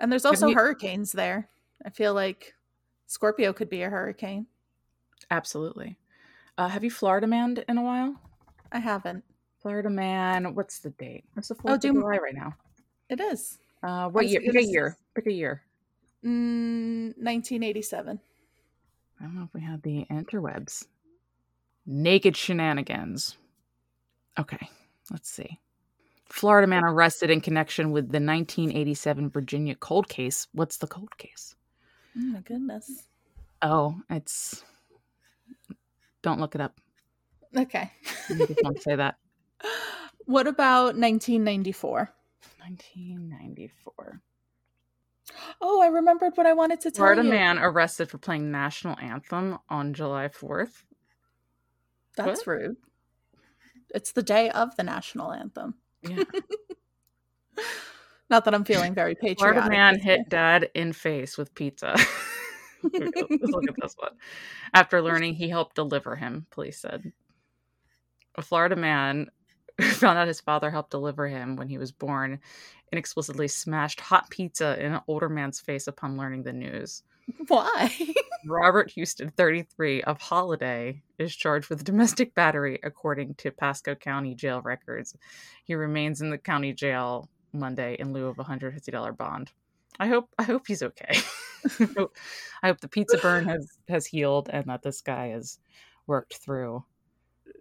[SPEAKER 1] and there's also
[SPEAKER 2] you-
[SPEAKER 1] hurricanes there. I feel like Scorpio could be a hurricane.
[SPEAKER 2] absolutely. Uh, have you Florida manned in a while?
[SPEAKER 1] I haven't.
[SPEAKER 2] Florida man, what's the date? What's the fourth
[SPEAKER 1] do-
[SPEAKER 2] of July right now?
[SPEAKER 1] It is
[SPEAKER 2] Uh what year? Pick a year. Pick a year.
[SPEAKER 1] mm, 1987.
[SPEAKER 2] I don't know if we have the interwebs. Naked shenanigans. Okay, let's see. Florida man arrested in connection with the 1987 Virginia cold case. What's the cold case?
[SPEAKER 1] Oh my goodness.
[SPEAKER 2] Oh, it's. Don't look it up.
[SPEAKER 1] Okay.
[SPEAKER 2] I just want to say that. (laughs)
[SPEAKER 1] What about 1994?
[SPEAKER 2] 1994.
[SPEAKER 1] Oh, I remembered what I wanted to tell you.
[SPEAKER 2] Florida
[SPEAKER 1] you.
[SPEAKER 2] man arrested for playing national anthem on July 4th.
[SPEAKER 1] That's
[SPEAKER 2] What?
[SPEAKER 1] rude. It's the day of the national anthem.
[SPEAKER 2] Yeah. (laughs)
[SPEAKER 1] Not that I'm feeling very (laughs) patriotic.
[SPEAKER 2] Florida man hit dad in face with pizza. (laughs) Let's look at this one. After learning he helped deliver him, police said. A Florida man (laughs) found out his father helped deliver him when he was born and explicitly smashed hot pizza in an older man's face upon learning the news.
[SPEAKER 1] Why? (laughs)
[SPEAKER 2] Robert Houston, 33, of Holiday, is charged with domestic battery, according to Pasco County jail records. He remains in the county jail Monday in lieu of a hundred fifty dollar bond. I hope I hope he's okay. (laughs) I hope the pizza burn has has healed and that this guy has worked through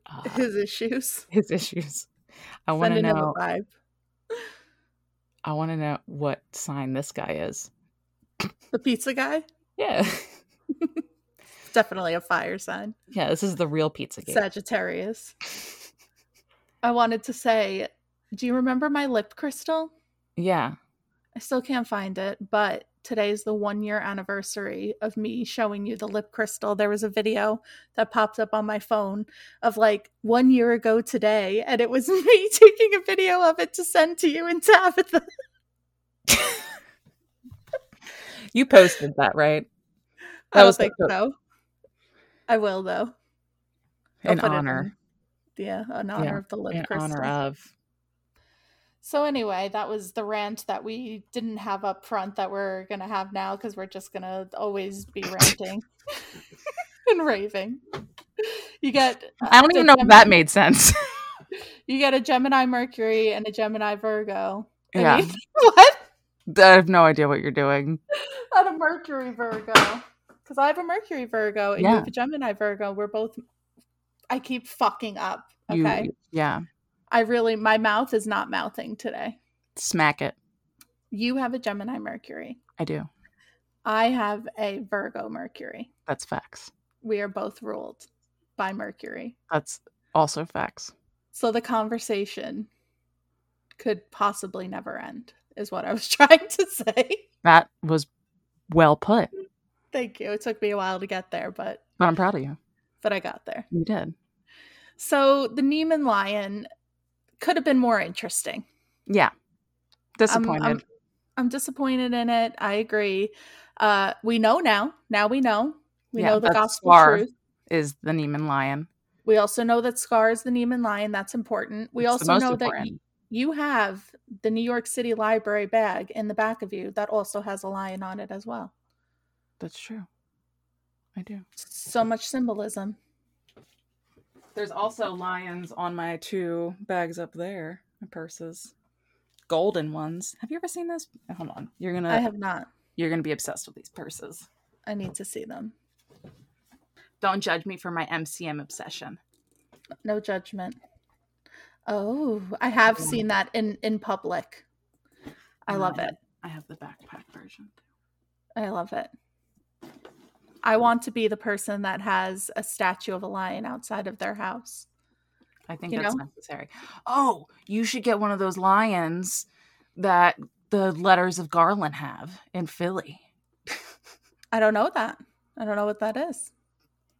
[SPEAKER 1] uh, his issues. (laughs)
[SPEAKER 2] His issues. I want to know. vibe. I want to know what sign this guy is.
[SPEAKER 1] The pizza guy.
[SPEAKER 2] Yeah. (laughs)
[SPEAKER 1] Definitely a fire sign.
[SPEAKER 2] Yeah, this is the real pizza game.
[SPEAKER 1] Sagittarius. I wanted to say, do you remember my lip crystal?
[SPEAKER 2] Yeah.
[SPEAKER 1] I still can't find it, but today's the one year anniversary of me showing you the lip crystal. There was a video that popped up on my phone of like one year ago today, and it was (laughs) me taking a video of it to send to you and Tabitha. (laughs)
[SPEAKER 2] you posted that, right? (laughs)
[SPEAKER 1] That I don't think so. I will though.
[SPEAKER 2] I'll in honor.
[SPEAKER 1] In, yeah, in honor yeah, of the lip in crystal.
[SPEAKER 2] honor of.
[SPEAKER 1] So anyway, that was the rant that we didn't have up front that we're gonna have now because we're just gonna always be ranting (laughs) and raving. You get.
[SPEAKER 2] I don't even know Gemini, if that made sense. (laughs)
[SPEAKER 1] you get a Gemini Mercury and a Gemini Virgo.
[SPEAKER 2] Yeah. (laughs) what? I have no idea what you're doing.
[SPEAKER 1] And a Mercury Virgo because I have a Mercury Virgo and yeah. you have a Gemini Virgo. We're both. I keep fucking up. Okay.
[SPEAKER 2] You, yeah.
[SPEAKER 1] I really, my mouth is not mouthing today.
[SPEAKER 2] Smack it.
[SPEAKER 1] You have a Gemini Mercury.
[SPEAKER 2] I do.
[SPEAKER 1] I have a Virgo Mercury.
[SPEAKER 2] That's facts.
[SPEAKER 1] We are both ruled by Mercury.
[SPEAKER 2] That's also facts.
[SPEAKER 1] So the conversation could possibly never end, is what I was (laughs) trying to say.
[SPEAKER 2] That was well put.
[SPEAKER 1] Thank you. It took me a while to get there, but
[SPEAKER 2] but I'm proud of you.
[SPEAKER 1] But I got there.
[SPEAKER 2] You did.
[SPEAKER 1] So the Nemean Lion could have been more interesting.
[SPEAKER 2] Yeah. Disappointed.
[SPEAKER 1] I'm, I'm, I'm disappointed in it. I agree. Uh, we know now. Now we know. We yeah, know the gospel Scar truth
[SPEAKER 2] is the Nemean Lion.
[SPEAKER 1] We also know that Scar is the Nemean Lion. That's important. We it's also know important. that you have the New York City Library bag in the back of you that also has a lion on it as well.
[SPEAKER 2] That's true. I do.
[SPEAKER 1] So much symbolism.
[SPEAKER 2] There's also lions on my two bags up there, my purses. Golden ones. Have you ever seen this? Hold on. You're gonna
[SPEAKER 1] I have not.
[SPEAKER 2] You're gonna be obsessed with these purses.
[SPEAKER 1] I need to see them.
[SPEAKER 2] Don't judge me for my MCM obsession.
[SPEAKER 1] No judgment. Oh, I have seen that in in public. I love it.
[SPEAKER 2] I have the backpack version.
[SPEAKER 1] I love it. I want to be the person that has a statue of a lion outside of their house.
[SPEAKER 2] I think you that's know? necessary. Oh, you should get one of those lions that the letters of Garland have in Philly. (laughs)
[SPEAKER 1] I don't know that. I don't know what that is.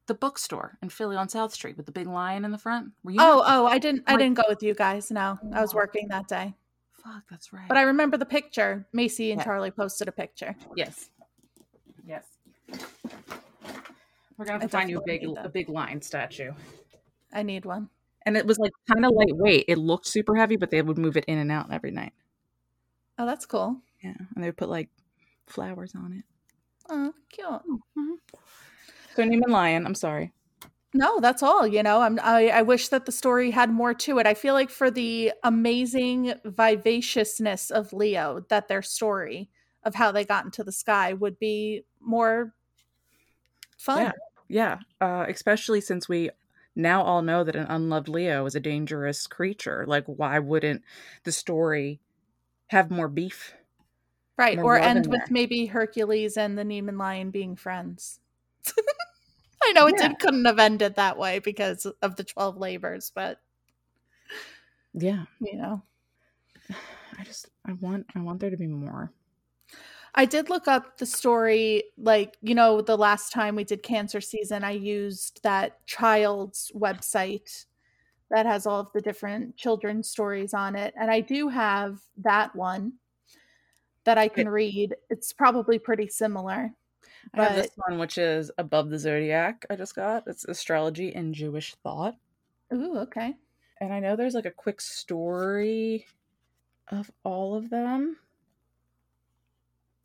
[SPEAKER 2] The bookstore in Philly on South Street with the big lion in the front.
[SPEAKER 1] Were you oh, oh, I didn't I didn't go with you guys. No. I was working that day.
[SPEAKER 2] Fuck, that's right.
[SPEAKER 1] But I remember the picture. Macy and yeah. Charlie posted a picture.
[SPEAKER 2] Yes. Yes. We're gonna have to find you a big a big lion statue.
[SPEAKER 1] I need one.
[SPEAKER 2] And it was like kind of lightweight. It looked super heavy, but they would move it in and out every night.
[SPEAKER 1] Oh, that's cool.
[SPEAKER 2] Yeah, and they would put like flowers on it.
[SPEAKER 1] Oh, cute. Mm-hmm.
[SPEAKER 2] So Nemean Lion. I'm sorry.
[SPEAKER 1] No, that's all. You know, I'm. I, I wish that the story had more to it. I feel like for the amazing vivaciousness of Leo, that their story of how they got into the sky would be more fun.
[SPEAKER 2] Yeah, yeah. Uh, especially since we now all know that an unloved Leo is a dangerous creature. Like, why wouldn't the story have more beef?
[SPEAKER 1] Right, or end with maybe Hercules and the Nemean Lion being friends. (laughs) I know it yeah. did, couldn't have ended that way because of the 12 labors, but
[SPEAKER 2] yeah,
[SPEAKER 1] you know. (sighs)
[SPEAKER 2] I just I want I want there to be more.
[SPEAKER 1] I did look up the story, like, you know, the last time we did cancer season, I used that child's website that has all of the different children's stories on it. And I do have that one that I can read. It's probably pretty similar.
[SPEAKER 2] I have this one, which is Above the Zodiac, I just got. It's astrology and Jewish thought.
[SPEAKER 1] Ooh, okay.
[SPEAKER 2] And I know there's like a quick story of all of them.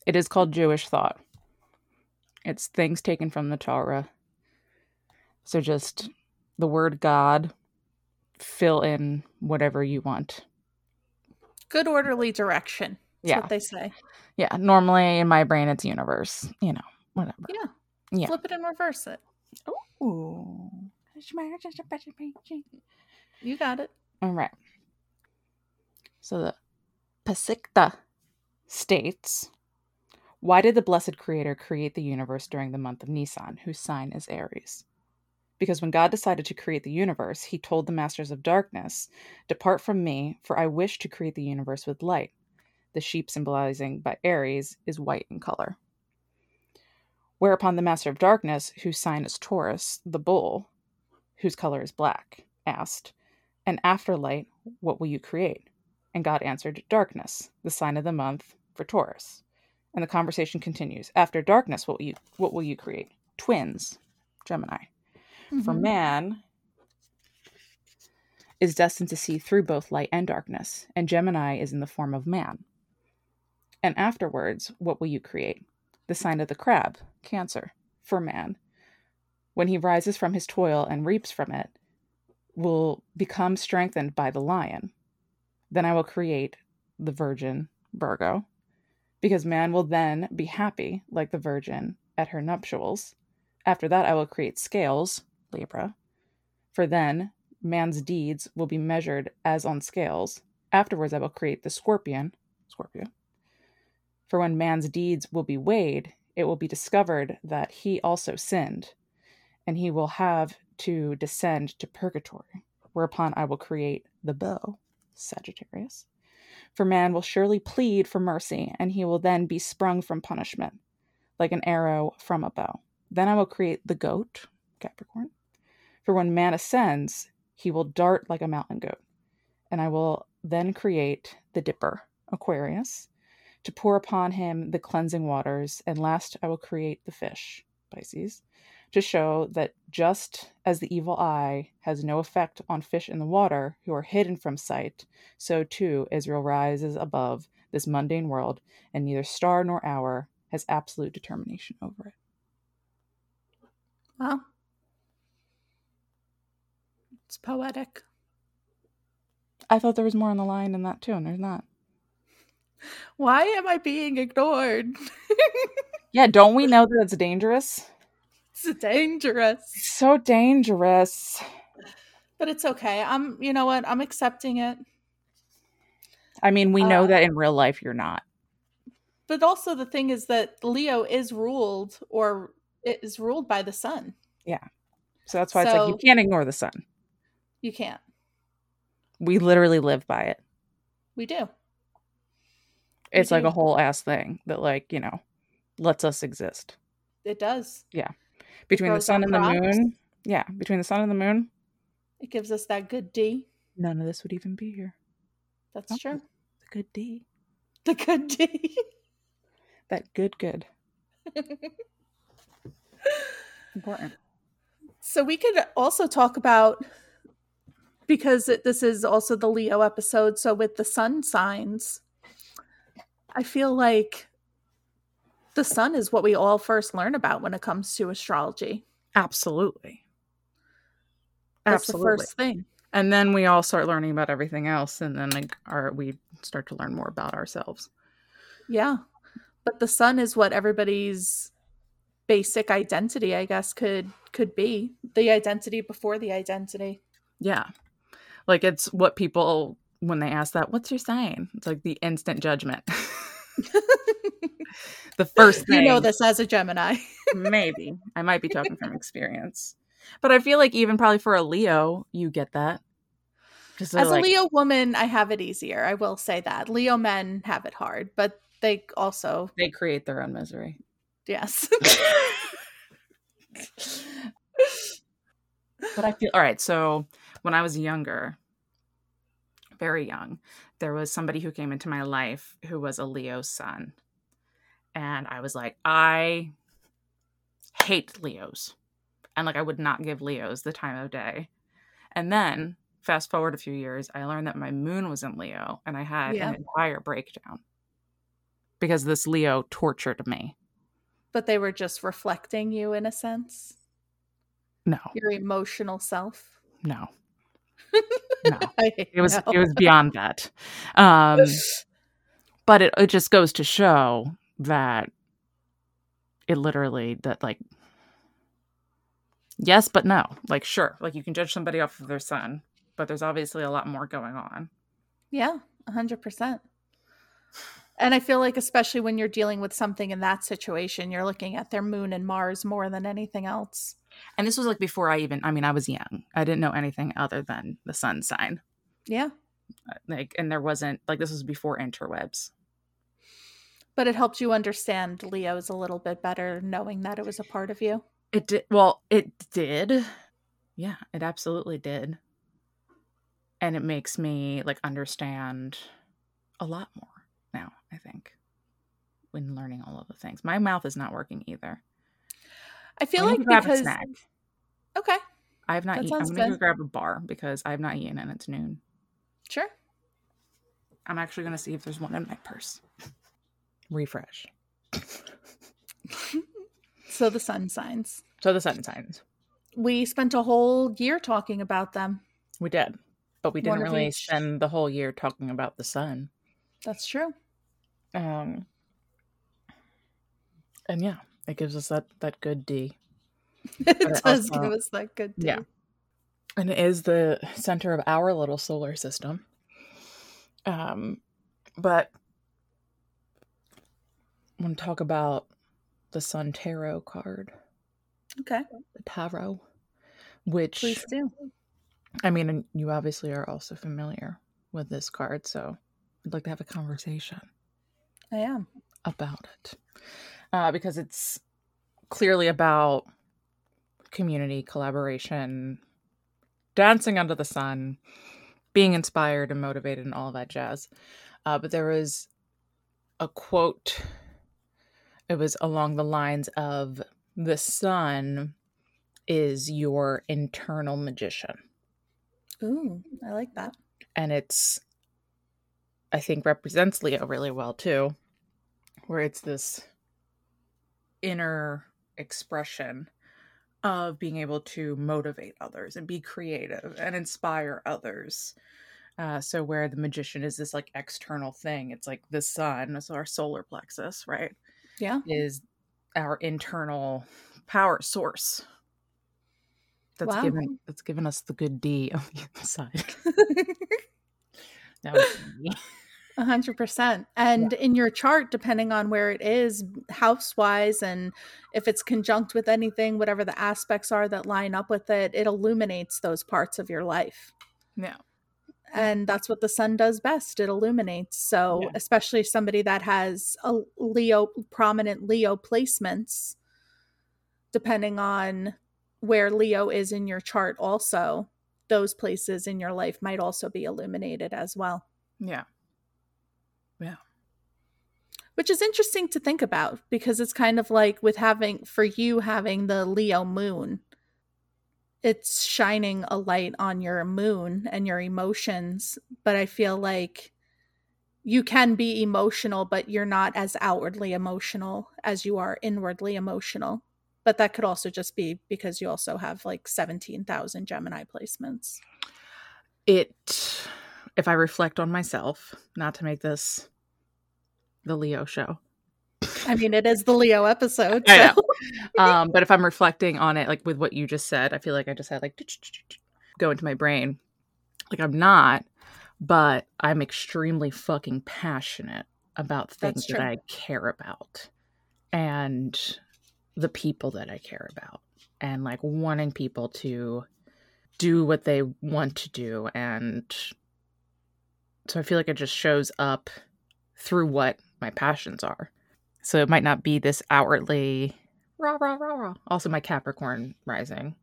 [SPEAKER 2] It is called Jewish thought. It's things taken from the Torah. So just the word God, fill in whatever you want.
[SPEAKER 1] Good orderly direction. That's
[SPEAKER 2] Yeah.
[SPEAKER 1] what they say.
[SPEAKER 2] Yeah. Normally in my brain, it's universe. You know, whatever.
[SPEAKER 1] Yeah.
[SPEAKER 2] Yeah.
[SPEAKER 1] Flip it and reverse it.
[SPEAKER 2] Ooh.
[SPEAKER 1] You got it.
[SPEAKER 2] All right. So the Pasikta states Why did the blessed creator create the universe during the month of Nisan, whose sign is Aries? Because when God decided to create the universe, he told the masters of darkness, Depart from me, for I wish to create the universe with light. The sheep symbolizing by Aries is white in color. Whereupon the master of darkness, whose sign is Taurus, the bull, whose color is black, asked, And after light, what will you create? And God answered, Darkness, the sign of the month for Taurus. And the conversation continues. After darkness, what will you what will you create? Twins, Gemini. For
[SPEAKER 1] Mhm.
[SPEAKER 2] man is destined to see through both light and darkness, and Gemini is in the form of man. And afterwards, what will you create? The sign of the crab, Cancer, for man. When he rises from his toil and reaps from it, will become strengthened by the lion. Then I will create the virgin, Virgo, because man will then be happy like the virgin at her nuptials. After that, I will create scales, Libra, for then man's deeds will be measured as on scales. Afterwards, I will create the scorpion, Scorpio. For when man's deeds will be weighed, it will be discovered that he also sinned, and he will have to descend to purgatory, whereupon I will create the bow, Sagittarius. For man will surely plead for mercy, and he will then be sprung from punishment, like an arrow from a bow. Then I will create the goat, Capricorn. For when man ascends, he will dart like a mountain goat. And I will then create the dipper, Aquarius, to pour upon him the cleansing waters. And last, I will create the fish, Pisces, to show that just as the evil eye has no effect on fish in the water who are hidden from sight, so too Israel rises above this mundane world, and neither star nor hour has absolute determination over it.
[SPEAKER 1] Wow. It's poetic.
[SPEAKER 2] I thought there was more on the line than that too, and there's not.
[SPEAKER 1] Why am I being ignored? (laughs)
[SPEAKER 2] Yeah, don't we know that it's dangerous?
[SPEAKER 1] It's dangerous.
[SPEAKER 2] So dangerous.
[SPEAKER 1] But it's okay. I'm you know what? I'm accepting it.
[SPEAKER 2] I mean, we know
[SPEAKER 1] Uh,
[SPEAKER 2] that in real life you're not.
[SPEAKER 1] But also the thing is that Leo is ruled or it is ruled by the sun. Yeah.
[SPEAKER 2] So that's why it's like you can't ignore the sun.
[SPEAKER 1] You can't.
[SPEAKER 2] We literally live by it.
[SPEAKER 1] We do.
[SPEAKER 2] It's like
[SPEAKER 1] do.
[SPEAKER 2] a whole ass thing that, like, you know, lets us exist.
[SPEAKER 1] It does.
[SPEAKER 2] Between the sun
[SPEAKER 1] on
[SPEAKER 2] and the moon. Yeah, between the sun and the moon,
[SPEAKER 1] It gives us that good D.
[SPEAKER 2] none of this would even be here.
[SPEAKER 1] That's
[SPEAKER 2] Oh.
[SPEAKER 1] true.
[SPEAKER 2] The good D.
[SPEAKER 1] The good D.
[SPEAKER 2] That good, good. (laughs) Important.
[SPEAKER 1] so we could also talk about because it- this is also the Leo episode. So with the sun signs, I feel like the sun is what we all first learn about when it comes to astrology.
[SPEAKER 2] Absolutely.
[SPEAKER 1] That's
[SPEAKER 2] Absolutely.
[SPEAKER 1] the first thing.
[SPEAKER 2] and then we all start learning about everything else and then like our we start to learn more about ourselves
[SPEAKER 1] Yeah. But the sun is what everybody's basic identity, I guess, could could be. The identity before the identity.
[SPEAKER 2] yeah like it's what people when they ask that what's your sign it's like the instant judgment (laughs) (laughs) the first thing.
[SPEAKER 1] You know this as a Gemini.
[SPEAKER 2] maybe i might be talking from (laughs) experience but i feel like even probably for a leo you get that
[SPEAKER 1] As a Leo woman, I have it easier. I will say that. Leo men have it hard, but they also,
[SPEAKER 2] they create their own misery
[SPEAKER 1] yes. (laughs)
[SPEAKER 2] but I feel all right. So when I was younger, very young, there was somebody who came into my life who was a Leo son. And I was like, I hate Leos. And like, I would not give Leos the time of day. And then fast forward a few years, I learned that my moon was in Leo and I had
[SPEAKER 1] Yeah.
[SPEAKER 2] an entire breakdown because this Leo tortured me.
[SPEAKER 1] but they were just reflecting you in a sense,
[SPEAKER 2] No,
[SPEAKER 1] your emotional self.
[SPEAKER 2] no. (laughs) no. (laughs) it was it was beyond that. Um, (sighs) but it it just goes to show that it literally that like yes, but no. Like sure, like you can judge somebody off of their sun, but there's obviously a lot more going on.
[SPEAKER 1] Yeah, hundred percent. And I feel like, especially when you're dealing with something in that situation, you're looking at their moon and Mars more than anything else.
[SPEAKER 2] And this was like before I even, I mean, I was young. I didn't know anything other than the sun sign.
[SPEAKER 1] Yeah.
[SPEAKER 2] Uh, like, and there wasn't, like, this was before interwebs.
[SPEAKER 1] But it helped you understand Leo's a little bit better, knowing that it was a part of you.
[SPEAKER 2] It did. Well, it did. Yeah, it absolutely did. And it makes me like understand a lot more now, I think, when learning all of the things. My mouth is not working either.
[SPEAKER 1] I feel like because snack. okay,
[SPEAKER 2] I have not eaten. I'm gonna go grab a bar because I have not eaten and it's noon.
[SPEAKER 1] Sure.
[SPEAKER 2] I'm actually gonna see if there's one in my purse. Refresh. (laughs)
[SPEAKER 1] so the sun signs.
[SPEAKER 2] So the sun signs.
[SPEAKER 1] We spent a whole year talking about them.
[SPEAKER 2] We did, but we didn't really spend the whole year talking about the sun.
[SPEAKER 1] That's true.
[SPEAKER 2] Um, and yeah, it gives us that that good D. (laughs)
[SPEAKER 1] it does also, give us that good D.
[SPEAKER 2] Yeah, and it is the center of our little solar system. Um, but I want to talk about the Sun Tarot card.
[SPEAKER 1] Okay.
[SPEAKER 2] The Tarot, which
[SPEAKER 1] please do.
[SPEAKER 2] I mean, you obviously are also familiar with this card, so I'd like to have a conversation.
[SPEAKER 1] I am
[SPEAKER 2] about it uh, because it's clearly about community collaboration, dancing under the sun, being inspired and motivated, and all that jazz. Uh, but there was a quote. It was along the lines of the sun is your internal magician.
[SPEAKER 1] Ooh, I like that.
[SPEAKER 2] And it's I think represents Leo really well too, where it's this inner expression of being able to motivate others and be creative and inspire others. Uh, so where the magician is this like external thing, it's like the sun, so our solar plexus, right?
[SPEAKER 1] Yeah,
[SPEAKER 2] is our internal power source. That's wow. given that's given us the good D on the inside. (laughs)
[SPEAKER 1] was a hundred percent. And yeah. in your chart, depending on where it is, house wise, and if it's conjunct with anything, whatever the aspects are that line up with it, it illuminates those parts of your life.
[SPEAKER 2] Yeah.
[SPEAKER 1] And that's what the sun does best. It illuminates. So, yeah. especially somebody that has a Leo, prominent Leo placements, depending on where Leo is in your chart, also, those places in your life might also be illuminated as well.
[SPEAKER 2] Yeah. Yeah.
[SPEAKER 1] Which is interesting to think about because it's kind of like with having, for you having the Leo moon, it's shining a light on your moon and your emotions. But I feel like you can be emotional, but you're not as outwardly emotional as you are inwardly emotional. But that could also just be because you also have like 17,000 Gemini placements.
[SPEAKER 2] It, if I reflect on myself, not to make this the Leo show.
[SPEAKER 1] I mean, it is the Leo episode. So.
[SPEAKER 2] um, but if I'm reflecting on it, like with what you just said, I feel like I just had like go into my brain. Like I'm not, but I'm extremely fucking passionate about things that I care about and the people that I care about and like wanting people to do what they want to do. And so I feel like it just shows up through what my passions are. So it might not be this outwardly rah rah rah rah. Also, my Capricorn rising.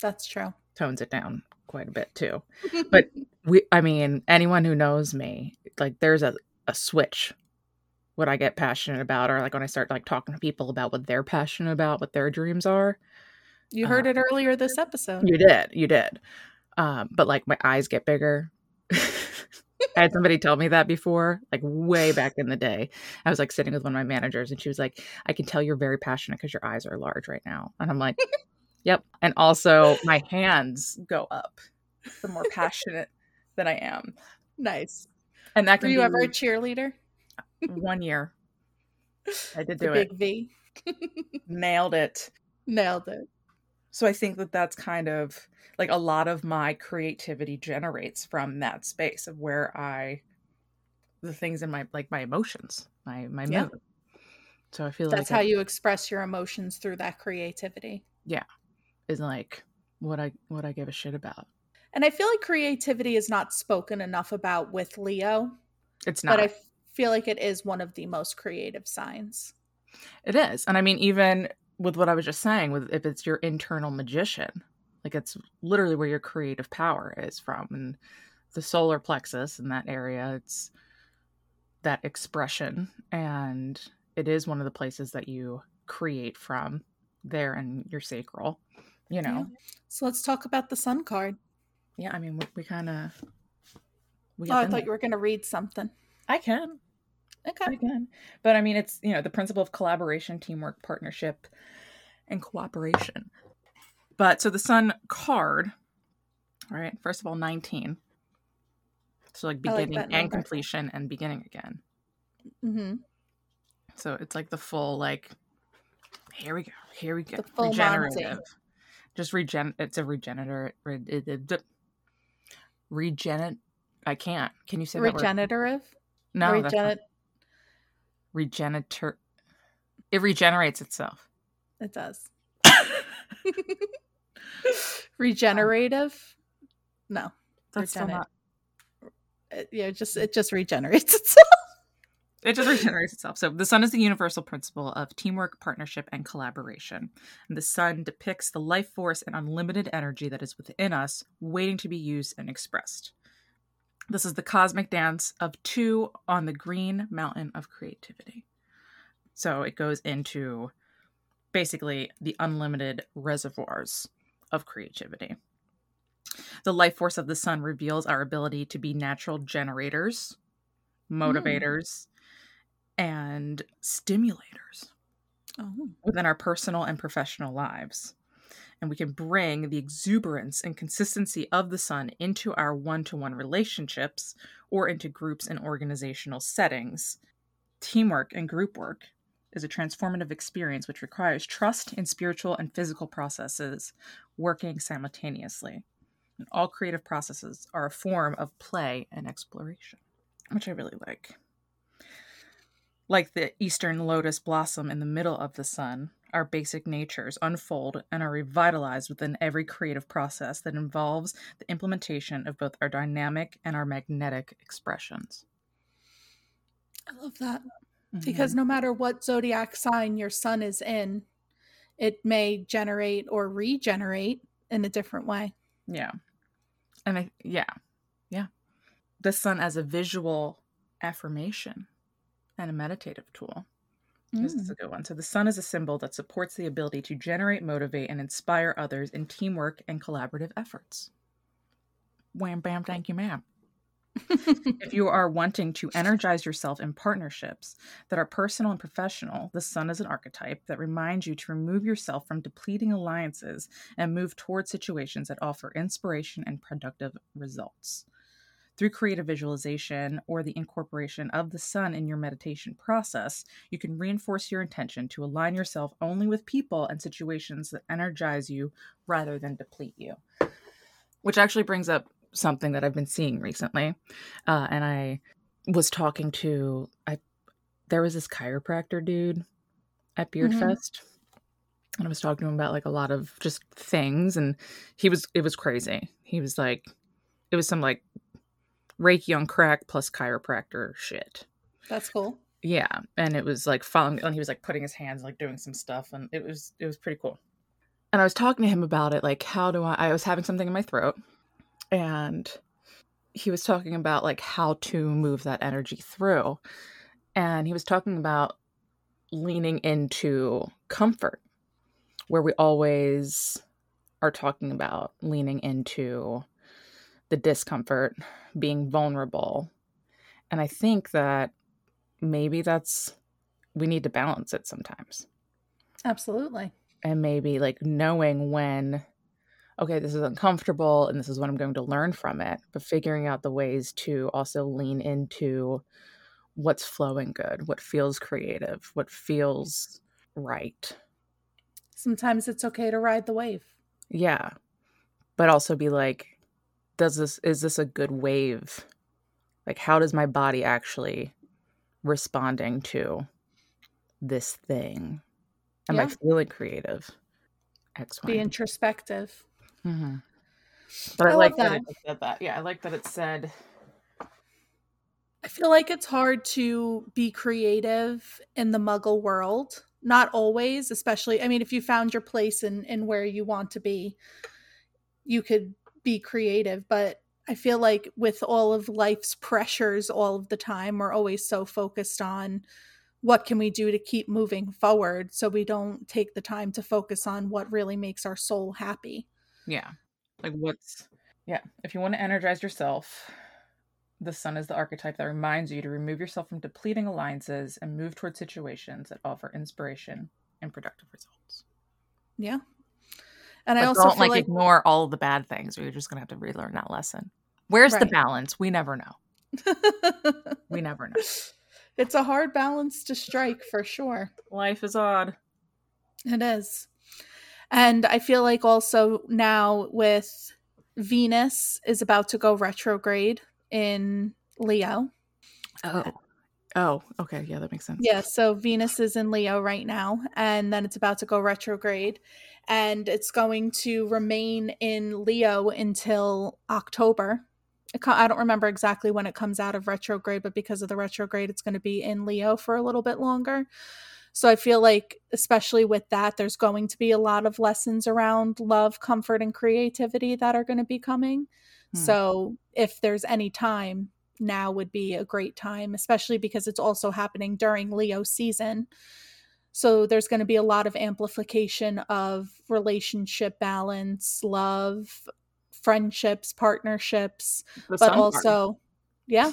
[SPEAKER 1] That's true.
[SPEAKER 2] Tones it down quite a bit too. (laughs) but we, I mean, anyone who knows me, like, there's a a switch. What I get passionate about, or like when I start like talking to people about what they're passionate about, what their dreams are.
[SPEAKER 1] You heard uh, it earlier this episode.
[SPEAKER 2] You did, you did. Um, but like my eyes get bigger. (laughs) I had somebody tell me that before, like way back in the day. I was like sitting with one of my managers and she was like, I can tell you're very passionate because your eyes are large right now. And I'm like, yep. And also my hands go up the more passionate than I am.
[SPEAKER 1] Nice.
[SPEAKER 2] And that
[SPEAKER 1] Were you
[SPEAKER 2] be
[SPEAKER 1] ever a cheerleader?
[SPEAKER 2] one year. I did
[SPEAKER 1] The
[SPEAKER 2] do it.
[SPEAKER 1] big V.
[SPEAKER 2] Nailed it.
[SPEAKER 1] Nailed it.
[SPEAKER 2] So I think that that's kind of like a lot of my creativity generates from that space of where I the things in my like my emotions, my my
[SPEAKER 1] Yeah.
[SPEAKER 2] So I feel
[SPEAKER 1] That's
[SPEAKER 2] like that's
[SPEAKER 1] how
[SPEAKER 2] it
[SPEAKER 1] you express your emotions through that creativity.
[SPEAKER 2] Yeah is like what I what I give a shit about.
[SPEAKER 1] And I feel like creativity is not spoken enough about with Leo,
[SPEAKER 2] It's not.
[SPEAKER 1] but i feel like it is one of the most creative signs.
[SPEAKER 2] It is. And I mean, even with what I was just saying, with if it's your internal magician, like it's literally where your creative power is from. And the solar plexus in that area, it's that expression. And it is one of the places that you create from there in your sacral, you know.
[SPEAKER 1] So let's talk about the sun card.
[SPEAKER 2] Yeah, I mean, we, we kind of. We
[SPEAKER 1] Oh, I thought you were going to read something.
[SPEAKER 2] I can.
[SPEAKER 1] Okay.
[SPEAKER 2] Can. But I mean, it's, you know, the principle of collaboration, teamwork, partnership, and cooperation. But so the sun card, all right, first of all, 19. So like
[SPEAKER 1] I like
[SPEAKER 2] beginning and completion and beginning again.
[SPEAKER 1] hmm
[SPEAKER 2] So it's like the full, like, here we go. Here we go.
[SPEAKER 1] The full Monty.
[SPEAKER 2] Just regen. It's a regenerator. Re- it- it- regenerate. I can't. Can you say?
[SPEAKER 1] Regenerative.
[SPEAKER 2] No, that's
[SPEAKER 1] Regenerate.
[SPEAKER 2] It regenerates itself.
[SPEAKER 1] It does. (laughs) Regenerative. No.
[SPEAKER 2] That's
[SPEAKER 1] Regenerate.
[SPEAKER 2] not.
[SPEAKER 1] It, yeah, it just it just regenerates (laughs) itself.
[SPEAKER 2] It just regenerates itself. So the sun is the universal principle of teamwork, partnership, and collaboration. And the sun depicts the life force and unlimited energy that is within us, waiting to be used and expressed. This is the cosmic dance of two on the green mountain of creativity. So it goes into basically the unlimited reservoirs of creativity. The life force of the sun reveals our ability to be natural generators, motivators, and stimulators hmm.
[SPEAKER 1] Oh.
[SPEAKER 2] within our personal and professional lives. And we can bring the exuberance and consistency of the sun into our one to one relationships or into groups and organizational settings. Teamwork and group work is a transformative experience which requires trust in spiritual and physical processes working simultaneously. And all creative processes are a form of play and exploration, which I really like. Like the eastern lotus blossom in the middle of the sun, our basic natures unfold and are revitalized within every creative process that involves the implementation of both our dynamic and our magnetic expressions.
[SPEAKER 1] I love that. Because mm-hmm. no matter what zodiac sign your sun is in, it may generate or regenerate in a different way.
[SPEAKER 2] Yeah. And I, yeah. Yeah. The sun as a visual affirmation and a meditative tool. This is
[SPEAKER 1] Mm.
[SPEAKER 2] a good one. So, the sun is a symbol that supports the ability to generate, motivate, and inspire others in teamwork and collaborative efforts. Wham, bam, thank you, ma'am. (laughs) If you are wanting to energize yourself in partnerships that are personal and professional, the sun is an archetype that reminds you to remove yourself from depleting alliances and move toward situations that offer inspiration and productive results. Through creative visualization or the incorporation of the sun in your meditation process, you can reinforce your intention to align yourself only with people and situations that energize you rather than deplete you. Which actually brings up something that I've been seeing recently. Uh, and I was talking to, I there was this chiropractor dude at Beard
[SPEAKER 1] Mhm.
[SPEAKER 2] Fest. And I was talking to him about like a lot of just things. And he was, it was crazy. He was like, it was some like Reiki on crack plus chiropractor shit.
[SPEAKER 1] That's cool.
[SPEAKER 2] Yeah, and it was like following, and he was like putting his hands, like doing some stuff, and it was it was pretty cool. And I was talking to him about it, like how do I? I was having something in my throat, and he was talking about like how to move that energy through, and he was talking about leaning into comfort, where we always are talking about leaning into the discomfort, being vulnerable, and I think that maybe that's we need to balance it sometimes
[SPEAKER 1] Absolutely.
[SPEAKER 2] and maybe like knowing when okay, this is uncomfortable and this is what I'm going to learn from it, but figuring out the ways to also lean into what's flowing good, what feels creative, what feels right.
[SPEAKER 1] Sometimes it's okay to ride the wave.
[SPEAKER 2] Yeah. But also be like, does this is this a good wave? Like how does my body actually responding to this thing? Am yeah. I feeling creative?
[SPEAKER 1] X, Be introspective.
[SPEAKER 2] Mm-hmm. But I, I like that. that it said that. Yeah, I like that it said.
[SPEAKER 1] I feel like it's hard to be creative in the Muggle world. Not always, especially. I mean, if you found your place in in where you want to be, you could be creative. But I feel like with all of life's pressures, all of the time, we're always so focused on what can we do to keep moving forward so we don't take the time to focus on what really makes our soul happy
[SPEAKER 2] yeah. Like what's yeah, if you want to energize yourself, the sun is the archetype that reminds you to remove yourself from depleting alliances and move towards situations that offer inspiration and productive results.
[SPEAKER 1] Yeah. And but
[SPEAKER 2] I also don't like, like, ignore all the bad things, or you're just gonna have to relearn that lesson. Where's right. the balance? We never know. (laughs) we never know.
[SPEAKER 1] It's a hard balance to strike for sure.
[SPEAKER 2] Life is odd.
[SPEAKER 1] It is. And I feel like also now with Venus is about to go retrograde in Leo.
[SPEAKER 2] Oh. Oh, okay. Yeah, that makes sense.
[SPEAKER 1] Yeah, so Venus is in Leo right now, and then it's about to go retrograde, and it's going to remain in Leo until October. I don't remember exactly when it comes out of retrograde, but because of the retrograde, it's going to be in Leo for a little bit longer. So I feel like, especially with that, there's going to be a lot of lessons around love, comfort, and creativity that are going to be coming. Hmm. So if there's any time, now would be a great time, especially because it's also happening during Leo season. So there's going to be a lot of amplification of relationship balance, love, friendships, partnerships, the but also, part. yeah,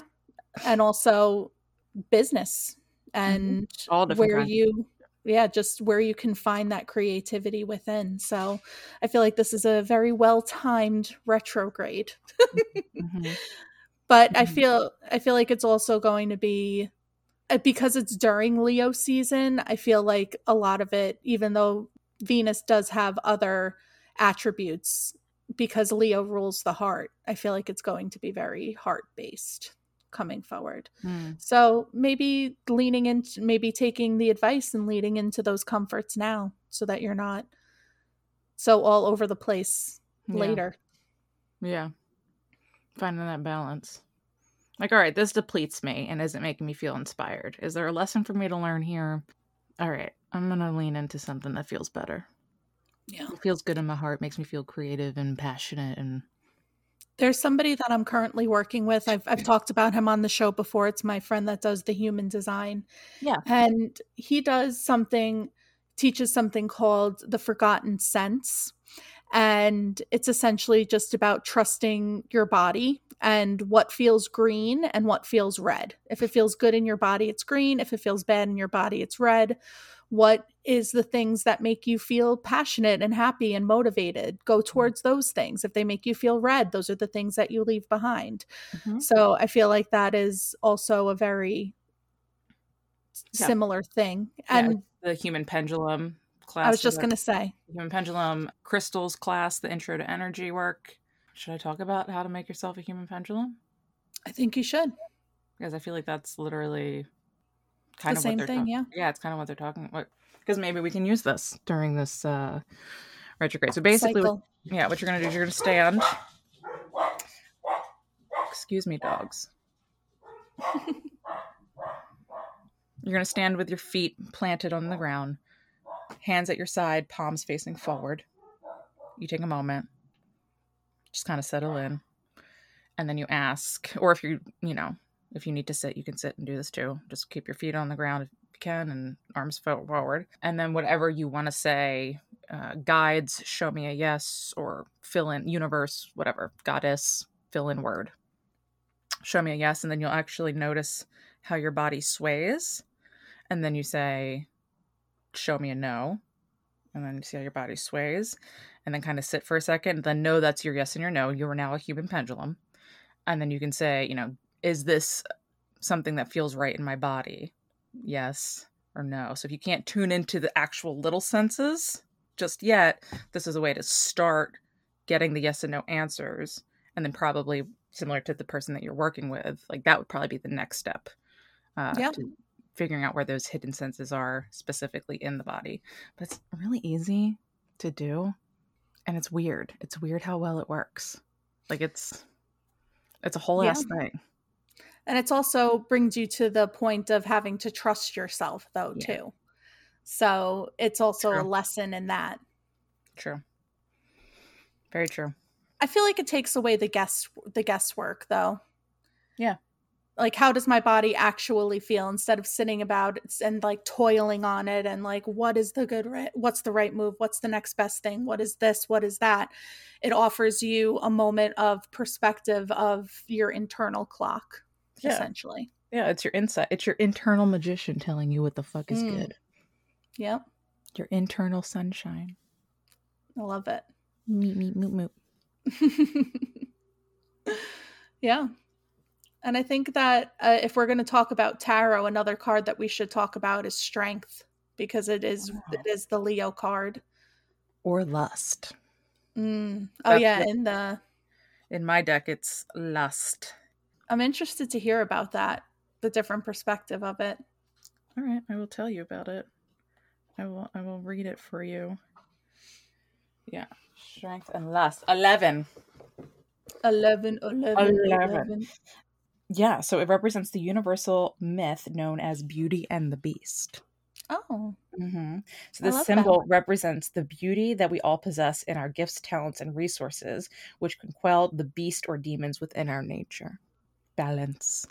[SPEAKER 1] and also business Mm-hmm. and all where kinds. you yeah just where you can find that creativity within so i feel like this is a very well timed retrograde mm-hmm. (laughs) but mm-hmm. i feel i feel like it's also going to be uh, because it's during leo season i feel like a lot of it even though venus does have other attributes because leo rules the heart i feel like it's going to be very heart based coming forward. Mm. So maybe leaning into maybe taking the advice and leading into those comforts now so that you're not so all over the place yeah. later.
[SPEAKER 2] Yeah. Finding that balance. Like, all right, this depletes me and isn't making me feel inspired. Is there a lesson for me to learn here? All right, I'm going to lean into something that feels better.
[SPEAKER 1] Yeah.
[SPEAKER 2] It feels good in my heart, makes me feel creative and passionate and
[SPEAKER 1] there's somebody that I'm currently working with. I've I've talked about him on the show before. It's my friend that does the human design.
[SPEAKER 2] Yeah.
[SPEAKER 1] And he does something teaches something called the forgotten sense. And it's essentially just about trusting your body and what feels green and what feels red. If it feels good in your body, it's green. If it feels bad in your body, it's red what is the things that make you feel passionate and happy and motivated go mm-hmm. towards those things if they make you feel red those are the things that you leave behind mm-hmm. so i feel like that is also a very yeah. similar thing and
[SPEAKER 2] yeah, the human pendulum class
[SPEAKER 1] i was just going to say
[SPEAKER 2] human pendulum crystals class the intro to energy work should i talk about how to make yourself a human pendulum
[SPEAKER 1] i think you should
[SPEAKER 2] because i feel like that's literally kind
[SPEAKER 1] the
[SPEAKER 2] of
[SPEAKER 1] same thing, yeah.
[SPEAKER 2] Yeah, it's kind of what they're talking about. Because maybe we can use this during this uh, retrograde. So basically, what, yeah, what you're gonna do is you're gonna stand. Excuse me, dogs. (laughs) you're gonna stand with your feet planted on the ground, hands at your side, palms facing forward. You take a moment, just kind of settle in, and then you ask, or if you, you know, if you need to sit, you can sit and do this too. Just keep your feet on the ground if you can and arms forward. And then whatever you want to say, uh, guides, show me a yes, or fill in universe, whatever, goddess, fill in word. Show me a yes, and then you'll actually notice how your body sways. And then you say, show me a no. and then see how your body sways, and then kind of sit for a second, and then know that's your yes and your no. You are now a human pendulum. And then you can say, you know, is this something that feels right in my body? Yes or no. So if you can't tune into the actual little senses just yet, this is a way to start getting the yes and no answers. And then probably similar to the person that you're working with, like that would probably be the next step. Uh,
[SPEAKER 1] yeah.
[SPEAKER 2] To figuring out where those hidden senses are specifically in the body. But it's really easy to do. And it's weird. It's weird how well it works. Like it's it's a whole
[SPEAKER 1] Yeah.
[SPEAKER 2] ass thing.
[SPEAKER 1] And it's also brings you to the point of having to trust yourself though
[SPEAKER 2] Yeah.
[SPEAKER 1] too. So it's also a lesson in that.
[SPEAKER 2] True. Very true.
[SPEAKER 1] I feel like it takes away the guess the guesswork though.
[SPEAKER 2] Yeah.
[SPEAKER 1] Like how does my body actually feel instead of sitting about and like toiling on it and like what is the good right what's the right move what's the next best thing what is this what is that it offers you a moment of perspective of your internal clock
[SPEAKER 2] Yeah.
[SPEAKER 1] essentially
[SPEAKER 2] Yeah, it's your insight. It's your internal magician telling you what the fuck is
[SPEAKER 1] Mm.
[SPEAKER 2] good.
[SPEAKER 1] yep
[SPEAKER 2] Your internal sunshine.
[SPEAKER 1] i love it
[SPEAKER 2] Meep meep moop moop. (laughs)
[SPEAKER 1] yeah. And I think that uh, if we're going to talk about tarot, another card that we should talk about is strength because it is
[SPEAKER 2] Wow.
[SPEAKER 1] it is the Leo card.
[SPEAKER 2] Or lust.
[SPEAKER 1] Mm. Oh
[SPEAKER 2] That's
[SPEAKER 1] yeah, in the
[SPEAKER 2] In my deck, it's lust.
[SPEAKER 1] I'm interested to hear about that, the different perspective of it.
[SPEAKER 2] All right, I will tell you about it. I will. I will read it for you. Yeah, strength and lust. Eleven.
[SPEAKER 1] 11 11
[SPEAKER 2] Eleven.
[SPEAKER 1] 11.
[SPEAKER 2] Yeah, so it represents the universal myth known as Beauty and the Beast.
[SPEAKER 1] Oh.
[SPEAKER 2] hmm So this
[SPEAKER 1] love that.
[SPEAKER 2] symbol represents the beauty that we all possess in our gifts, talents, and resources, which can quell the beast or demons within our nature. Balance.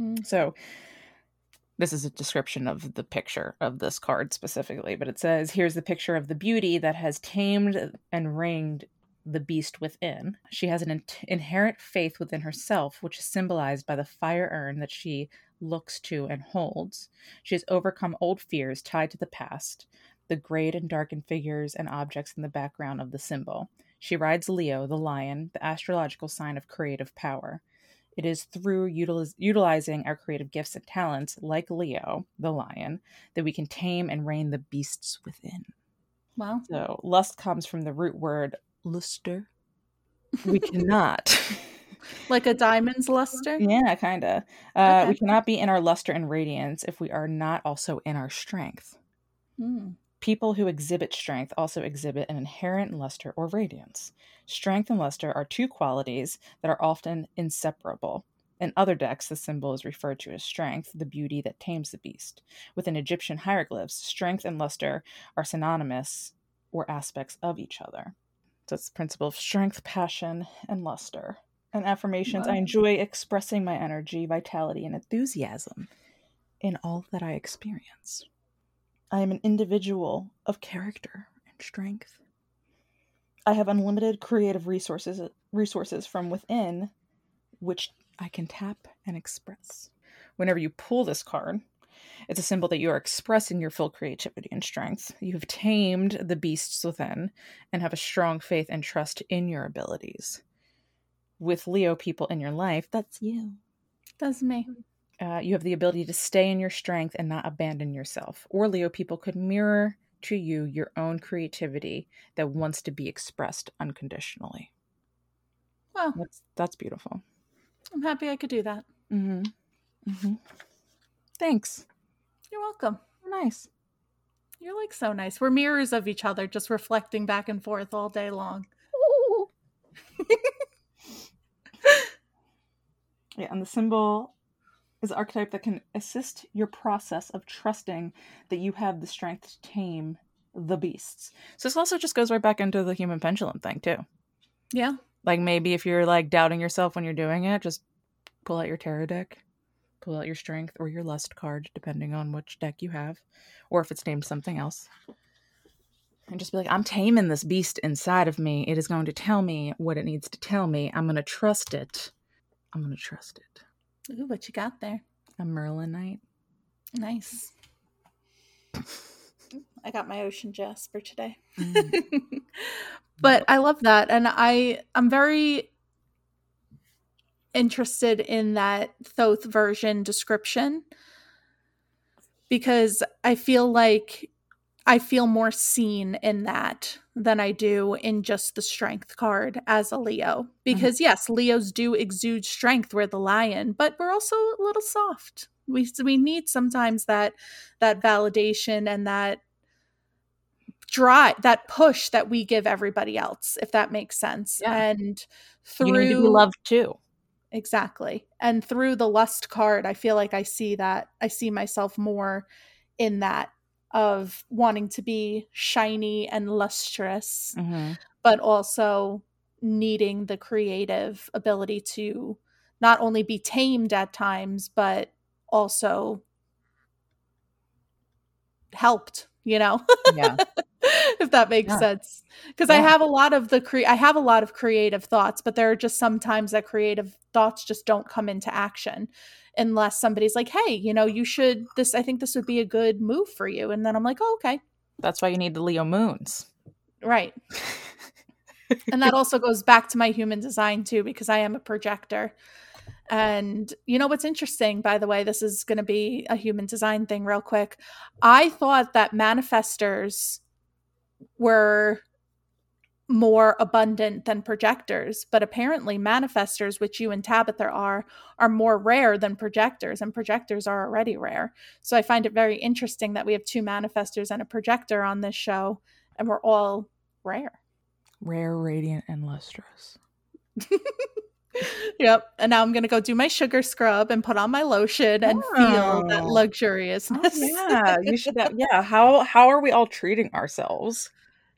[SPEAKER 1] Mm.
[SPEAKER 2] So this is a description of the picture of this card specifically, but it says here's the picture of the beauty that has tamed and reigned the beast within. She has an in- inherent faith within herself, which is symbolized by the fire urn that she looks to and holds. She has overcome old fears tied to the past, the grayed and darkened figures and objects in the background of the symbol. She rides Leo, the lion, the astrological sign of creative power. It is through utiliz- utilizing our creative gifts and talents, like Leo, the lion, that we can tame and rein the beasts within.
[SPEAKER 1] Wow.
[SPEAKER 2] So, lust comes from the root word luster. We cannot. (laughs)
[SPEAKER 1] Like a diamond's luster?
[SPEAKER 2] yeah, kind of. Uh, We cannot be in our luster and radiance if we are not also in our strength.
[SPEAKER 1] Mm.
[SPEAKER 2] People who exhibit strength also exhibit an inherent luster or radiance. Strength and luster are two qualities that are often inseparable. In other decks, the symbol is referred to as strength, the beauty that tames the beast. Within Egyptian hieroglyphs, strength and luster are synonymous or aspects of each other. The principle of strength, passion, and luster. And affirmations I enjoy expressing my energy, vitality, and enthusiasm in all that I experience. I am an individual of character and strength. I have unlimited creative resources resources from within which I can tap and express. Whenever you pull this card, it's a symbol that you are expressing your full creativity and strength. You have tamed the beasts within and have a strong faith and trust in your abilities. With Leo people in your life, that's you.
[SPEAKER 1] That's me.
[SPEAKER 2] Uh, you have the ability to stay in your strength and not abandon yourself. Or Leo people could mirror to you your own creativity that wants to be expressed unconditionally.
[SPEAKER 1] Well,
[SPEAKER 2] That's that's beautiful.
[SPEAKER 1] I'm happy I could do that.
[SPEAKER 2] Mm-hmm. Mm-hmm. Thanks.
[SPEAKER 1] You're welcome.
[SPEAKER 2] You're nice.
[SPEAKER 1] You're like so nice. We're mirrors of each other, just reflecting back and forth all day long. (laughs)
[SPEAKER 2] Yeah, and the symbol is archetype that can assist your process of trusting that you have the strength to tame the beasts. So this also just goes right back into the human pendulum thing too.
[SPEAKER 1] Yeah.
[SPEAKER 2] Like maybe if you're like doubting yourself when you're doing it, just pull out your tarot deck, pull out your strength or your lust card, depending on which deck you have, or if it's named something else. And just be like, I'm taming this beast inside of me. It is going to tell me what it needs to tell me. I'm going to trust it. I'm going to trust it.
[SPEAKER 1] Ooh, what you got there?
[SPEAKER 2] A Merlinite.
[SPEAKER 1] Nice. (laughs) I got my ocean jasper today. Mm. (laughs) but I love that and I I'm very interested in that Thoth version description because I feel like I feel more seen in that than I do in just the strength card as a Leo. Mm-hmm. Because mm-hmm. yes, Leos do exude strength. We're the lion, but we're also a little soft. We we need sometimes that that validation and that drive, that push that we give everybody else, if that makes sense. Yeah. And through you need to
[SPEAKER 2] be loved too.
[SPEAKER 1] Exactly. And through the lust card, I feel like I see that I see myself more in that of wanting to be shiny and lustrous, mm-hmm. but also needing the creative ability to not only be tamed at times, but also helped, you know? Yeah. (laughs) (laughs) if that makes yeah. sense. Because yeah. I have a lot of the cre I have a lot of creative thoughts, but there are just sometimes that creative thoughts just don't come into action unless somebody's like, "Hey, you know, you should this I think this would be a good move for you." And then I'm like, "Oh, okay."
[SPEAKER 2] That's why you need the Leo moons.
[SPEAKER 1] Right. (laughs) and that also goes back to my human design too because I am a projector. And you know what's interesting, by the way, this is going to be a human design thing, real quick. I thought that manifestors were more abundant than projectors, but apparently manifestors, which you and Tabitha are, are more rare than projectors, and projectors are already rare. So I find it very interesting that we have two manifestors and a projector on this show, and we're all rare.
[SPEAKER 2] Rare, radiant, and lustrous. (laughs)
[SPEAKER 1] yep. And now I'm gonna go do my sugar scrub and put on my lotion and oh. feel that oh. luxuriousness.
[SPEAKER 2] Oh, yeah, you should. Have, (laughs) yeah. How how are we all treating ourselves?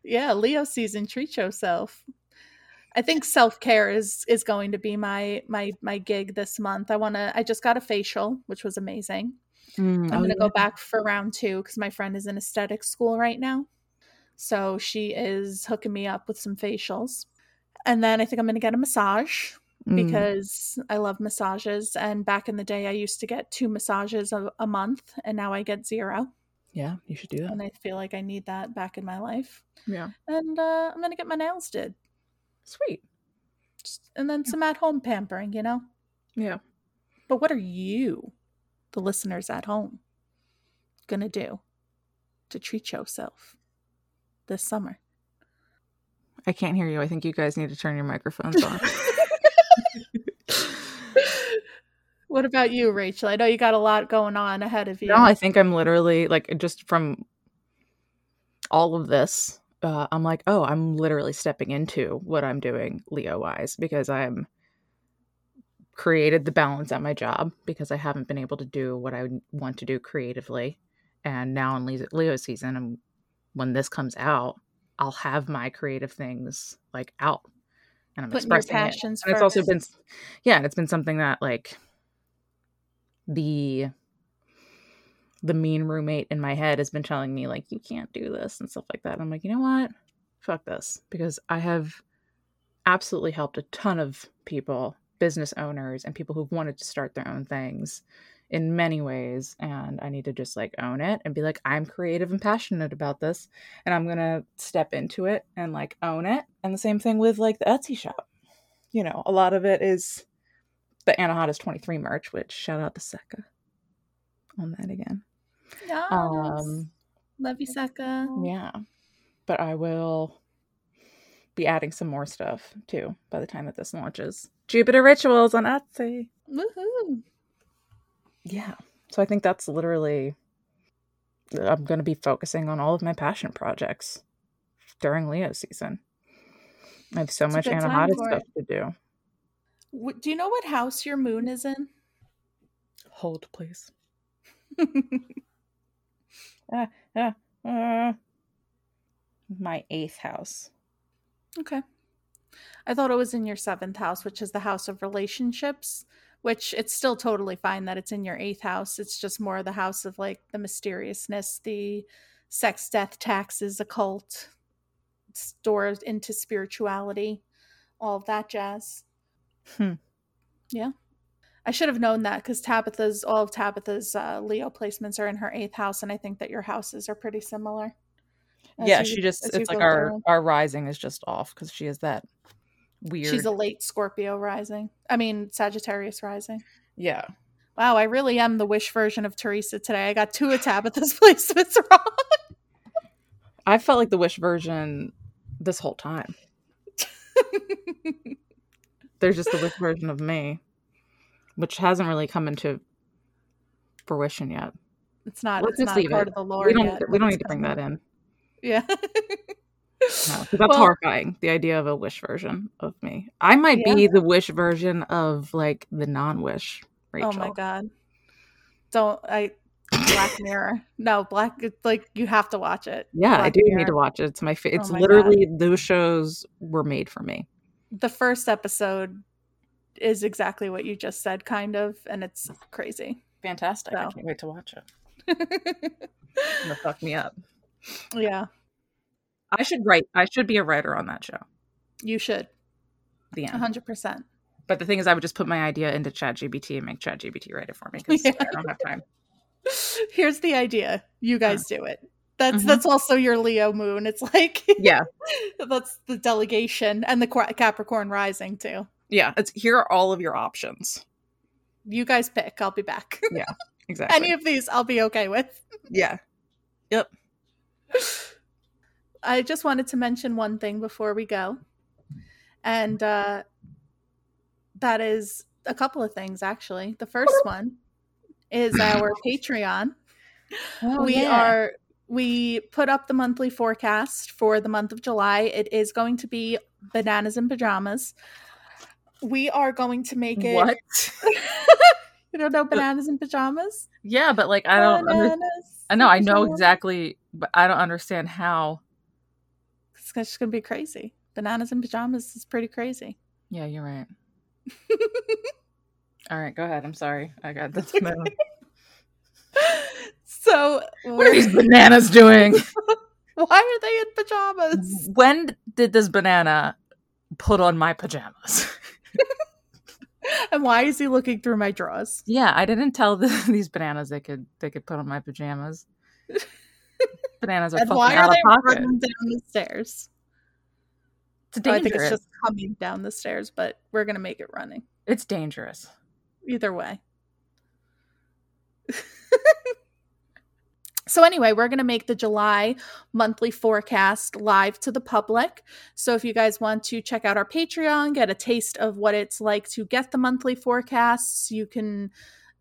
[SPEAKER 1] Yeah, Leo season. Treat yourself. I think self care is is going to be my my my gig this month. I want to. I just got a facial, which was amazing. Mm, I'm oh, gonna yeah. go back for round two because my friend is in aesthetic school right now, so she is hooking me up with some facials, and then I think I'm gonna get a massage mm. because I love massages. And back in the day, I used to get two massages a, a month, and now I get zero.
[SPEAKER 2] Yeah, you should do that.
[SPEAKER 1] And I feel like I need that back in my life.
[SPEAKER 2] Yeah.
[SPEAKER 1] And uh, I'm gonna get my nails did.
[SPEAKER 2] Sweet.
[SPEAKER 1] Just, and then some at home pampering, you know.
[SPEAKER 2] Yeah.
[SPEAKER 1] But what are you, the listeners at home, gonna do to treat yourself this summer?
[SPEAKER 2] I can't hear you. I think you guys need to turn your microphones on. (laughs)
[SPEAKER 1] what about you, Rachel? I know you got a lot going on ahead of you.
[SPEAKER 2] No, I think I'm literally like just from all of this. Uh, I'm like, oh, I'm literally stepping into what I'm doing Leo wise because I'm created the balance at my job because I haven't been able to do what I want to do creatively. And now in Leo season, I'm, when this comes out, I'll have my creative things like out and I'm Putting expressing passions it. And it's also been, yeah, it's been something that like the the mean roommate in my head has been telling me like you can't do this and stuff like that. I'm like, you know what? Fuck this because I have absolutely helped a ton of people, business owners and people who've wanted to start their own things in many ways and I need to just like own it and be like I'm creative and passionate about this and I'm going to step into it and like own it. And the same thing with like the Etsy shop. You know, a lot of it is the Anahata's 23 merch, which shout out to Seka on that again.
[SPEAKER 1] Yes. Um, Love you, Seka.
[SPEAKER 2] Yeah. But I will be adding some more stuff too by the time that this launches. Jupiter Rituals on Etsy.
[SPEAKER 1] Woohoo
[SPEAKER 2] yeah so i think that's literally i'm going to be focusing on all of my passion projects during leo season i have so it's much anahata stuff to do
[SPEAKER 1] do you know what house your moon is in
[SPEAKER 2] hold please uh, uh, uh, my eighth house
[SPEAKER 1] okay i thought it was in your seventh house which is the house of relationships which it's still totally fine that it's in your eighth house. It's just more the house of like the mysteriousness, the sex, death, taxes, occult, stored into spirituality, all of that jazz.
[SPEAKER 2] Hmm.
[SPEAKER 1] Yeah. I should have known that because Tabitha's, all of Tabitha's uh, Leo placements are in her eighth house, and I think that your houses are pretty similar.
[SPEAKER 2] yeah,
[SPEAKER 1] you-
[SPEAKER 2] she just it's like our
[SPEAKER 1] through.
[SPEAKER 2] our rising is just off because she is that weird.
[SPEAKER 1] She's a late Scorpio rising. I mean Sagittarius rising.
[SPEAKER 2] yeah.
[SPEAKER 1] Wow, I really am the wish version of Theresa today. I got two of Tabitha's (laughs) placements wrong.
[SPEAKER 2] I felt like the wish version this whole time. (laughs) There's just the wish version of me, which hasn't really come into fruition yet.
[SPEAKER 1] It's not.
[SPEAKER 2] Let's
[SPEAKER 1] it's
[SPEAKER 2] just
[SPEAKER 1] not
[SPEAKER 2] leave
[SPEAKER 1] part
[SPEAKER 2] it.
[SPEAKER 1] of the lore
[SPEAKER 2] we don't
[SPEAKER 1] yet.
[SPEAKER 2] we don't need to bring that in.
[SPEAKER 1] Yeah. (laughs)
[SPEAKER 2] No, that's
[SPEAKER 1] Well-
[SPEAKER 2] horrifying. The idea of a wish version of me. I might
[SPEAKER 1] Yeah.
[SPEAKER 2] be the wish version of like the non-wish Rachel.
[SPEAKER 1] Oh my god. Don't I Black Mirror. No, Black it's like you have to watch it.
[SPEAKER 2] Yeah, I do
[SPEAKER 1] Mirror.
[SPEAKER 2] need to watch it. It's my fa-
[SPEAKER 1] Oh
[SPEAKER 2] it's
[SPEAKER 1] my
[SPEAKER 2] literally those shows were made for me.
[SPEAKER 1] The first episode is exactly what you just said, kind of, and it's crazy.
[SPEAKER 2] Fantastic. I can't wait to watch it. It's (laughs) gonna fuck me up.
[SPEAKER 1] yeah,
[SPEAKER 2] I should write I should be a writer on that show.
[SPEAKER 1] you should.
[SPEAKER 2] The end.
[SPEAKER 1] hundred percent.
[SPEAKER 2] But the thing is I would just put my idea into ChatGPT and make ChatGPT write it for me because (laughs)
[SPEAKER 1] Yeah.
[SPEAKER 2] I don't have time. (laughs)
[SPEAKER 1] Here's the idea. You guys do it. That's
[SPEAKER 2] Mhm.
[SPEAKER 1] that's also your Leo moon. It's like
[SPEAKER 2] Yeah. (laughs)
[SPEAKER 1] that's the delegation and the Capricorn rising too.
[SPEAKER 2] Yeah. It's here are all of your options.
[SPEAKER 1] You guys pick. I'll be back. (laughs)
[SPEAKER 2] Yeah, exactly.
[SPEAKER 1] Any of these I'll be okay with.
[SPEAKER 2] yeah. Yep.
[SPEAKER 1] I just wanted to mention one thing before we go. And uh, that is a couple of things, actually. The first (laughs) one is our Patreon.
[SPEAKER 2] Oh,
[SPEAKER 1] we are we put up the monthly forecast for the month of July. It is going to be bananas and pajamas. We are going to make it
[SPEAKER 2] what? (laughs)
[SPEAKER 1] you don't know bananas and pajamas?
[SPEAKER 2] yeah, but like I don't under- I know I know exactly but I don't understand how.
[SPEAKER 1] It's just gonna be crazy. Bananas and pajamas is pretty crazy.
[SPEAKER 2] Yeah, you're right. (laughs) All right, go ahead. I'm sorry. I got (laughs) this.
[SPEAKER 1] So
[SPEAKER 2] What are these bananas doing? (laughs)
[SPEAKER 1] why are they in pajamas?
[SPEAKER 2] when did this banana put on my pajamas? (laughs)
[SPEAKER 1] And why is he looking through my drawers?
[SPEAKER 2] yeah, I didn't tell the, (laughs) these bananas they could they could put on my pajamas. bananas are
[SPEAKER 1] And
[SPEAKER 2] fucking
[SPEAKER 1] why
[SPEAKER 2] out
[SPEAKER 1] are
[SPEAKER 2] of
[SPEAKER 1] they
[SPEAKER 2] pocket.
[SPEAKER 1] running down the stairs?
[SPEAKER 2] It's
[SPEAKER 1] Oh, I think it's just coming down the stairs, but we're gonna make it running.
[SPEAKER 2] It's dangerous.
[SPEAKER 1] Either way. So anyway, we're going to make the July monthly forecast live to the public. So if you guys want to check out our Patreon, get a taste of what it's like to get the monthly forecasts, you can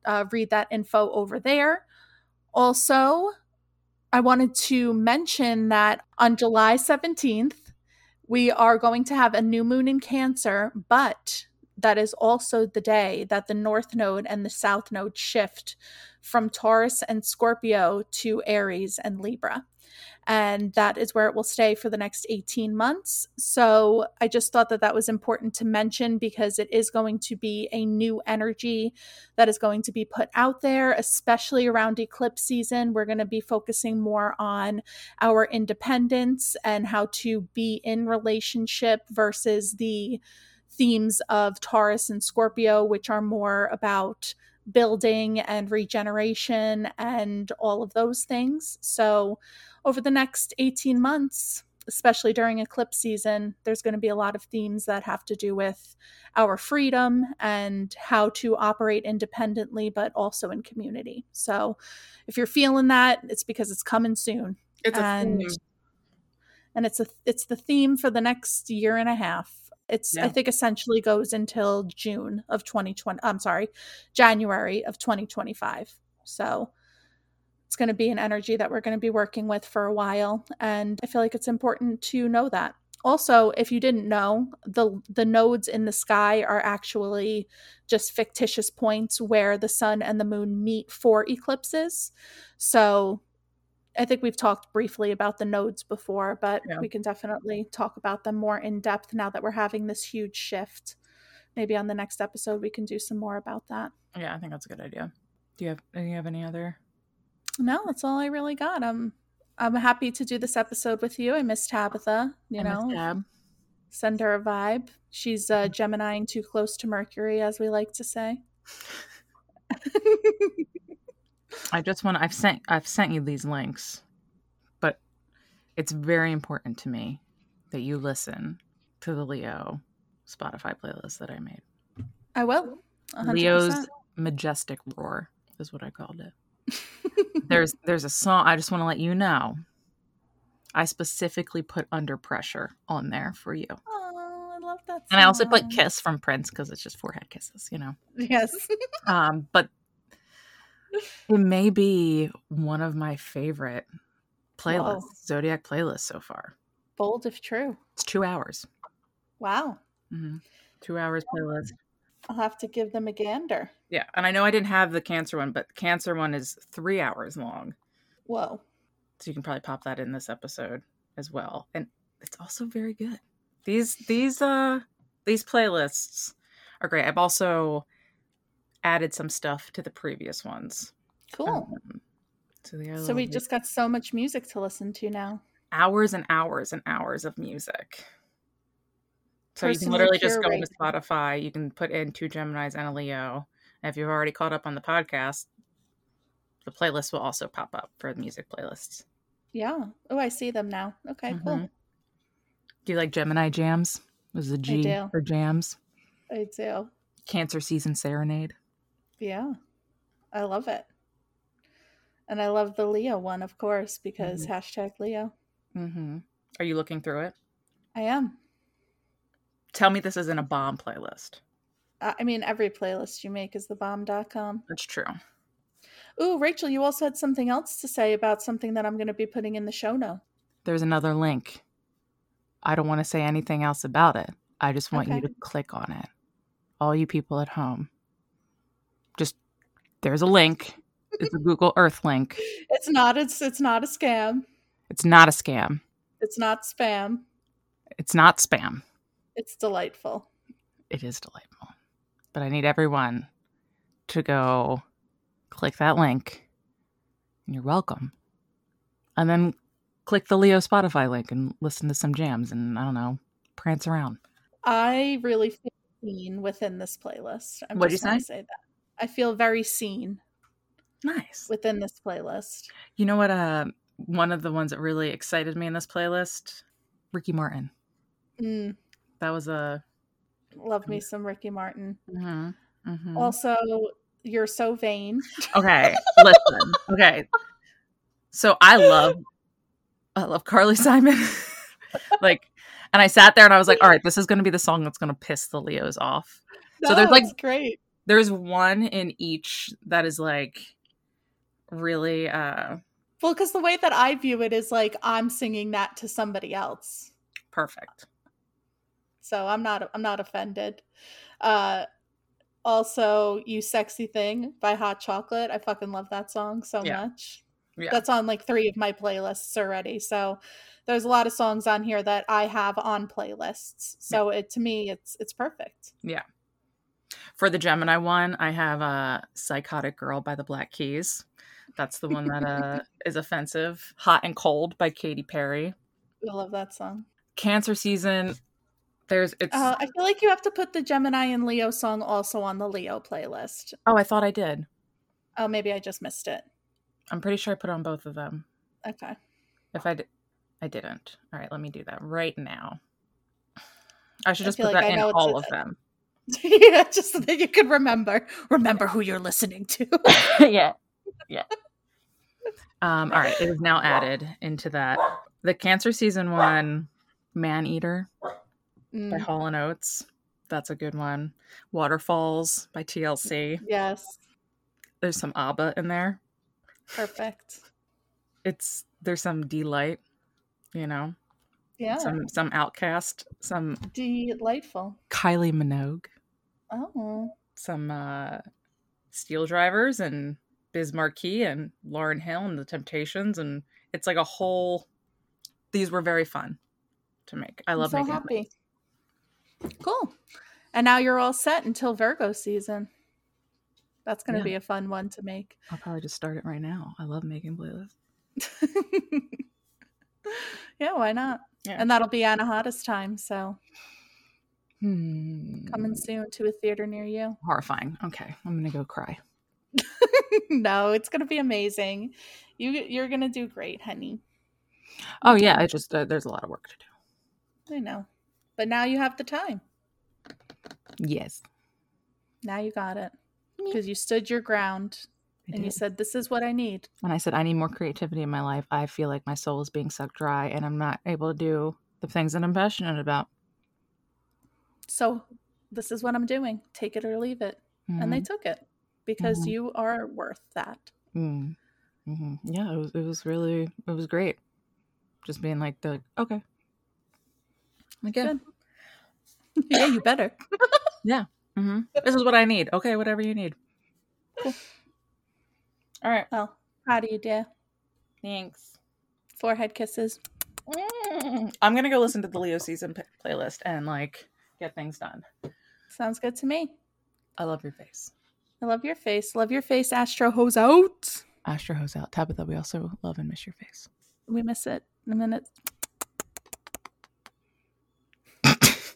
[SPEAKER 1] uh, read that info over there. Also, I wanted to mention that on July 17th, we are going to have a new moon in Cancer, but that is also the day that the North Node and the South Node shift from Taurus and Scorpio to Aries and Libra. And that is where it will stay for the next 18 months. So I just thought that that was important to mention because it is going to be a new energy that is going to be put out there, especially around eclipse season. We're going to be focusing more on our independence and how to be in relationship versus the themes of Taurus and Scorpio, which are more about building and regeneration and all of those things. So, over the next 18 months, especially during eclipse season, there's going to be a lot of themes that have to do with our freedom and how to operate independently, but also in community. So, if you're feeling that, it's because it's coming soon.
[SPEAKER 2] It's a
[SPEAKER 1] And-. And it's a it's the theme for the next year and a half. It's I think essentially goes until June of 2020. I'm sorry, January of 2025. So it's going to be an energy that we're going to be working with for a while and I feel like it's important to know that. Also, if you didn't know, the the nodes in the sky are actually just fictitious points where the sun and the moon meet for eclipses. So I think we've talked briefly about the nodes before, but
[SPEAKER 2] Yeah.
[SPEAKER 1] we can definitely talk about them more in depth now that we're having this huge shift. Maybe on the next episode we can do some more about that.
[SPEAKER 2] Yeah, I think that's a good idea. Do you have do you have any other
[SPEAKER 1] No, that's all I really got. I'm I'm happy to do this episode with you. I miss Tabitha, you
[SPEAKER 2] I
[SPEAKER 1] know.
[SPEAKER 2] Tab?
[SPEAKER 1] Send her a vibe. She's uh Gemini too close to Mercury, as we like to say. (laughs) (laughs)
[SPEAKER 2] I just want to, I've sent I've sent you these links. But it's very important to me that you listen to the Leo Spotify playlist that I made.
[SPEAKER 1] I will. 100%.
[SPEAKER 2] Leo's majestic roar is what I called it. (laughs) there's there's a song I just want to let you know. I specifically put under pressure on there for you.
[SPEAKER 1] Oh, I love that. Song.
[SPEAKER 2] And I also put kiss from Prince because it's just forehead kisses, you know.
[SPEAKER 1] Yes. (laughs)
[SPEAKER 2] Um, but it may be one of my favorite playlists,
[SPEAKER 1] Whoa.
[SPEAKER 2] Zodiac playlists so far.
[SPEAKER 1] Bold if true.
[SPEAKER 2] It's two hours.
[SPEAKER 1] Wow.
[SPEAKER 2] hmm Two hours playlist.
[SPEAKER 1] I'll have to give them a gander.
[SPEAKER 2] Yeah, and I know I didn't have the cancer one, but the cancer one is three hours long,
[SPEAKER 1] Whoa.
[SPEAKER 2] so you can probably pop that in this episode as well. And it's also very good. These these uh these playlists are great. I've also added some stuff to the previous ones.
[SPEAKER 1] Cool.
[SPEAKER 2] Um, so
[SPEAKER 1] so we
[SPEAKER 2] bit-
[SPEAKER 1] just got so much music to listen to now.
[SPEAKER 2] hours and hours and hours of music. So you can literally just go into
[SPEAKER 1] curated.
[SPEAKER 2] Spotify. You can put in two Geminis and a Leo. And if you've already caught up on the podcast, the playlist will also pop up for the music playlists.
[SPEAKER 1] Yeah. Oh, I see them now. Okay, cool.
[SPEAKER 2] Mhm. Do you like Gemini jams? Was a G for jams?
[SPEAKER 1] I do.
[SPEAKER 2] Cancer season serenade.
[SPEAKER 1] Yeah. I love it. And I love the Leo one, of course, because
[SPEAKER 2] Mm-hmm.
[SPEAKER 1] hashtag Leo.
[SPEAKER 2] hmm Are you looking through it?
[SPEAKER 1] I am.
[SPEAKER 2] Tell me this isn't a bomb playlist.
[SPEAKER 1] I mean, every playlist you make is thebomb.com.
[SPEAKER 2] That's true.
[SPEAKER 1] Ooh, Rachel, you also had something else to say about something that I'm going to be putting in the show note.
[SPEAKER 2] There's another link. I don't want to say anything else about it. I just want you to click on it. All you people at home. Just there's a link. It's a (laughs) Google Earth link.
[SPEAKER 1] It's not it's it's not a scam.
[SPEAKER 2] It's not a scam.
[SPEAKER 1] It's not spam.
[SPEAKER 2] It's not spam.
[SPEAKER 1] It's delightful.
[SPEAKER 2] It is delightful. But I need everyone to go click that link. And you're welcome. And then click the Leo Spotify link and listen to some jams and I don't know, prance around.
[SPEAKER 1] I really feel seen within this playlist. I
[SPEAKER 2] What'd you
[SPEAKER 1] just want to
[SPEAKER 2] say?
[SPEAKER 1] say that. I feel very seen
[SPEAKER 2] Nice.
[SPEAKER 1] within this playlist.
[SPEAKER 2] You know what? Uh, one of the ones that really excited me in this playlist, Ricky Martin.
[SPEAKER 1] Mm,
[SPEAKER 2] That was a.
[SPEAKER 1] love me some Ricky Martin.
[SPEAKER 2] mhm, mhm.
[SPEAKER 1] Also, you're so vain.
[SPEAKER 2] Okay, listen. Okay, so I love, I love Carly Simon. (laughs) like, and I sat there and I was like, all right, this is going to be the song that's going to piss the Leos off. So there's, like-
[SPEAKER 1] great.
[SPEAKER 2] There's one in each that is like really uh
[SPEAKER 1] Well, because the way that I view it is like I'm singing that to somebody else.
[SPEAKER 2] perfect.
[SPEAKER 1] so i'm not i'm not offended uh also you sexy thing by hot chocolate i fucking love that song so
[SPEAKER 2] Yeah.
[SPEAKER 1] much
[SPEAKER 2] Yeah.
[SPEAKER 1] that's on like three of my playlists already so there's a lot of songs on here that i have on playlists so it to me it's it's perfect
[SPEAKER 2] For the Gemini one, I have a Psychotic Girl by the Black Keys. That's the one that uh, (laughs) is offensive. Hot and Cold by Katy Perry.
[SPEAKER 1] i love that song
[SPEAKER 2] Cancer season. There's it's.
[SPEAKER 1] uh, i feel like you have to put the gemini and leo song also on the leo playlist
[SPEAKER 2] oh, I thought I did.
[SPEAKER 1] oh maybe i just missed it
[SPEAKER 2] I'm pretty sure I put on both of them.
[SPEAKER 1] okay
[SPEAKER 2] If I did, I didn't. All right, let me do that right now. I should just put
[SPEAKER 1] like
[SPEAKER 2] that
[SPEAKER 1] I
[SPEAKER 2] in all of them. (laughs)
[SPEAKER 1] yeah just so that you can remember remember who you're listening to (laughs)
[SPEAKER 2] yeah, yeah. Um. All right, it is now added into that. The Cancer season one, Man Eater. by
[SPEAKER 1] Mm,
[SPEAKER 2] Hall and Oates. That's a good one. Waterfalls by TLC.
[SPEAKER 1] yes
[SPEAKER 2] There's some ABBA in there.
[SPEAKER 1] perfect
[SPEAKER 2] It's there's some delight, you know,
[SPEAKER 1] yeah
[SPEAKER 2] some some OutKast, some
[SPEAKER 1] delightful
[SPEAKER 2] Kylie Minogue,
[SPEAKER 1] oh
[SPEAKER 2] some uh Steel Drivers and Biz Markie and Lauryn Hill and the Temptations and it's like a whole these were very fun to make. I
[SPEAKER 1] I'm
[SPEAKER 2] love
[SPEAKER 1] so
[SPEAKER 2] making them.
[SPEAKER 1] happy. Cool. And now you're all set until Virgo season. That's going to
[SPEAKER 2] Yeah.
[SPEAKER 1] be a fun one to make.
[SPEAKER 2] I'll probably just start it right now. I love making playlists. (laughs)
[SPEAKER 1] yeah, why not?
[SPEAKER 2] Yeah.
[SPEAKER 1] And that'll be Anahata's time, so
[SPEAKER 2] Hmm.
[SPEAKER 1] coming soon to a theater near you.
[SPEAKER 2] Horrifying. Okay, I'm gonna go cry. (laughs)
[SPEAKER 1] no, it's going to be amazing. You you're going to do great, honey.
[SPEAKER 2] Oh yeah, I just uh, there's a lot of work to do.
[SPEAKER 1] I know. But now you have the time.
[SPEAKER 2] Yes.
[SPEAKER 1] Now you got it. Because you stood your ground
[SPEAKER 2] I
[SPEAKER 1] and you said, This is what I need.
[SPEAKER 2] And I said I need more creativity in my life. I feel like my soul is being sucked dry and I'm not able to do the things that I'm passionate about.
[SPEAKER 1] So this is what I'm doing. Take it or leave it. And they
[SPEAKER 2] Mhm.
[SPEAKER 1] took it because
[SPEAKER 2] Mhm.
[SPEAKER 1] you are worth that.
[SPEAKER 2] Mm. hmm Yeah, it was, it was really, it was great. Just being like, the okay. Like, yeah,
[SPEAKER 1] Good. (laughs) yeah, you better. (laughs) Yeah.
[SPEAKER 2] hmm this is what I need. Okay, whatever you need. Cool. All right.
[SPEAKER 1] Well, proud of you, dear.
[SPEAKER 2] Thanks.
[SPEAKER 1] Forehead kisses.
[SPEAKER 2] Mm. I'm going to go listen to the Leo season p- playlist and like get things done.
[SPEAKER 1] Sounds good to me.
[SPEAKER 2] I love your face.
[SPEAKER 1] I love your face. Love your face, Astro Hose out.
[SPEAKER 2] Astro hose out. Tabitha, we also love and miss your face.
[SPEAKER 1] We miss it in a minute.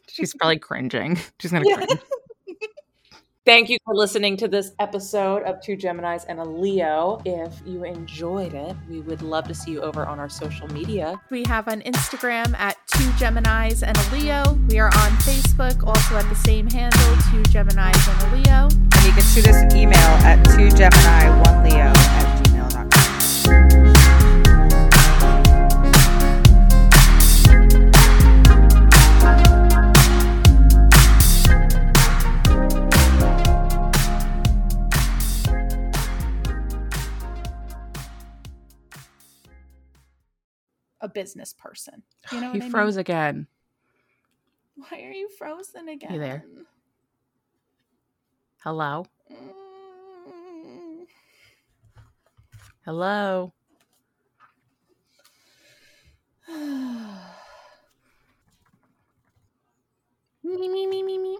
[SPEAKER 2] She's probably cringing. She's going to
[SPEAKER 1] Yeah.
[SPEAKER 2] cringe. Thank you for listening to this episode of Two Geminis and a Leo. If you enjoyed it, we would love to see you over on our social media.
[SPEAKER 1] We have on Instagram at two Geminis and a Leo. We are on Facebook, also at the same handle, two Geminis and a Leo.
[SPEAKER 3] And you can shoot us an email at 2gemini1leo at gmail.com.
[SPEAKER 1] business person. You know (gasps) what
[SPEAKER 2] you
[SPEAKER 1] I
[SPEAKER 2] froze
[SPEAKER 1] mean?
[SPEAKER 2] again.
[SPEAKER 1] Why are you frozen again?
[SPEAKER 2] You there? Hello?
[SPEAKER 1] Mm.
[SPEAKER 2] Hello? (sighs)
[SPEAKER 1] me, me, me,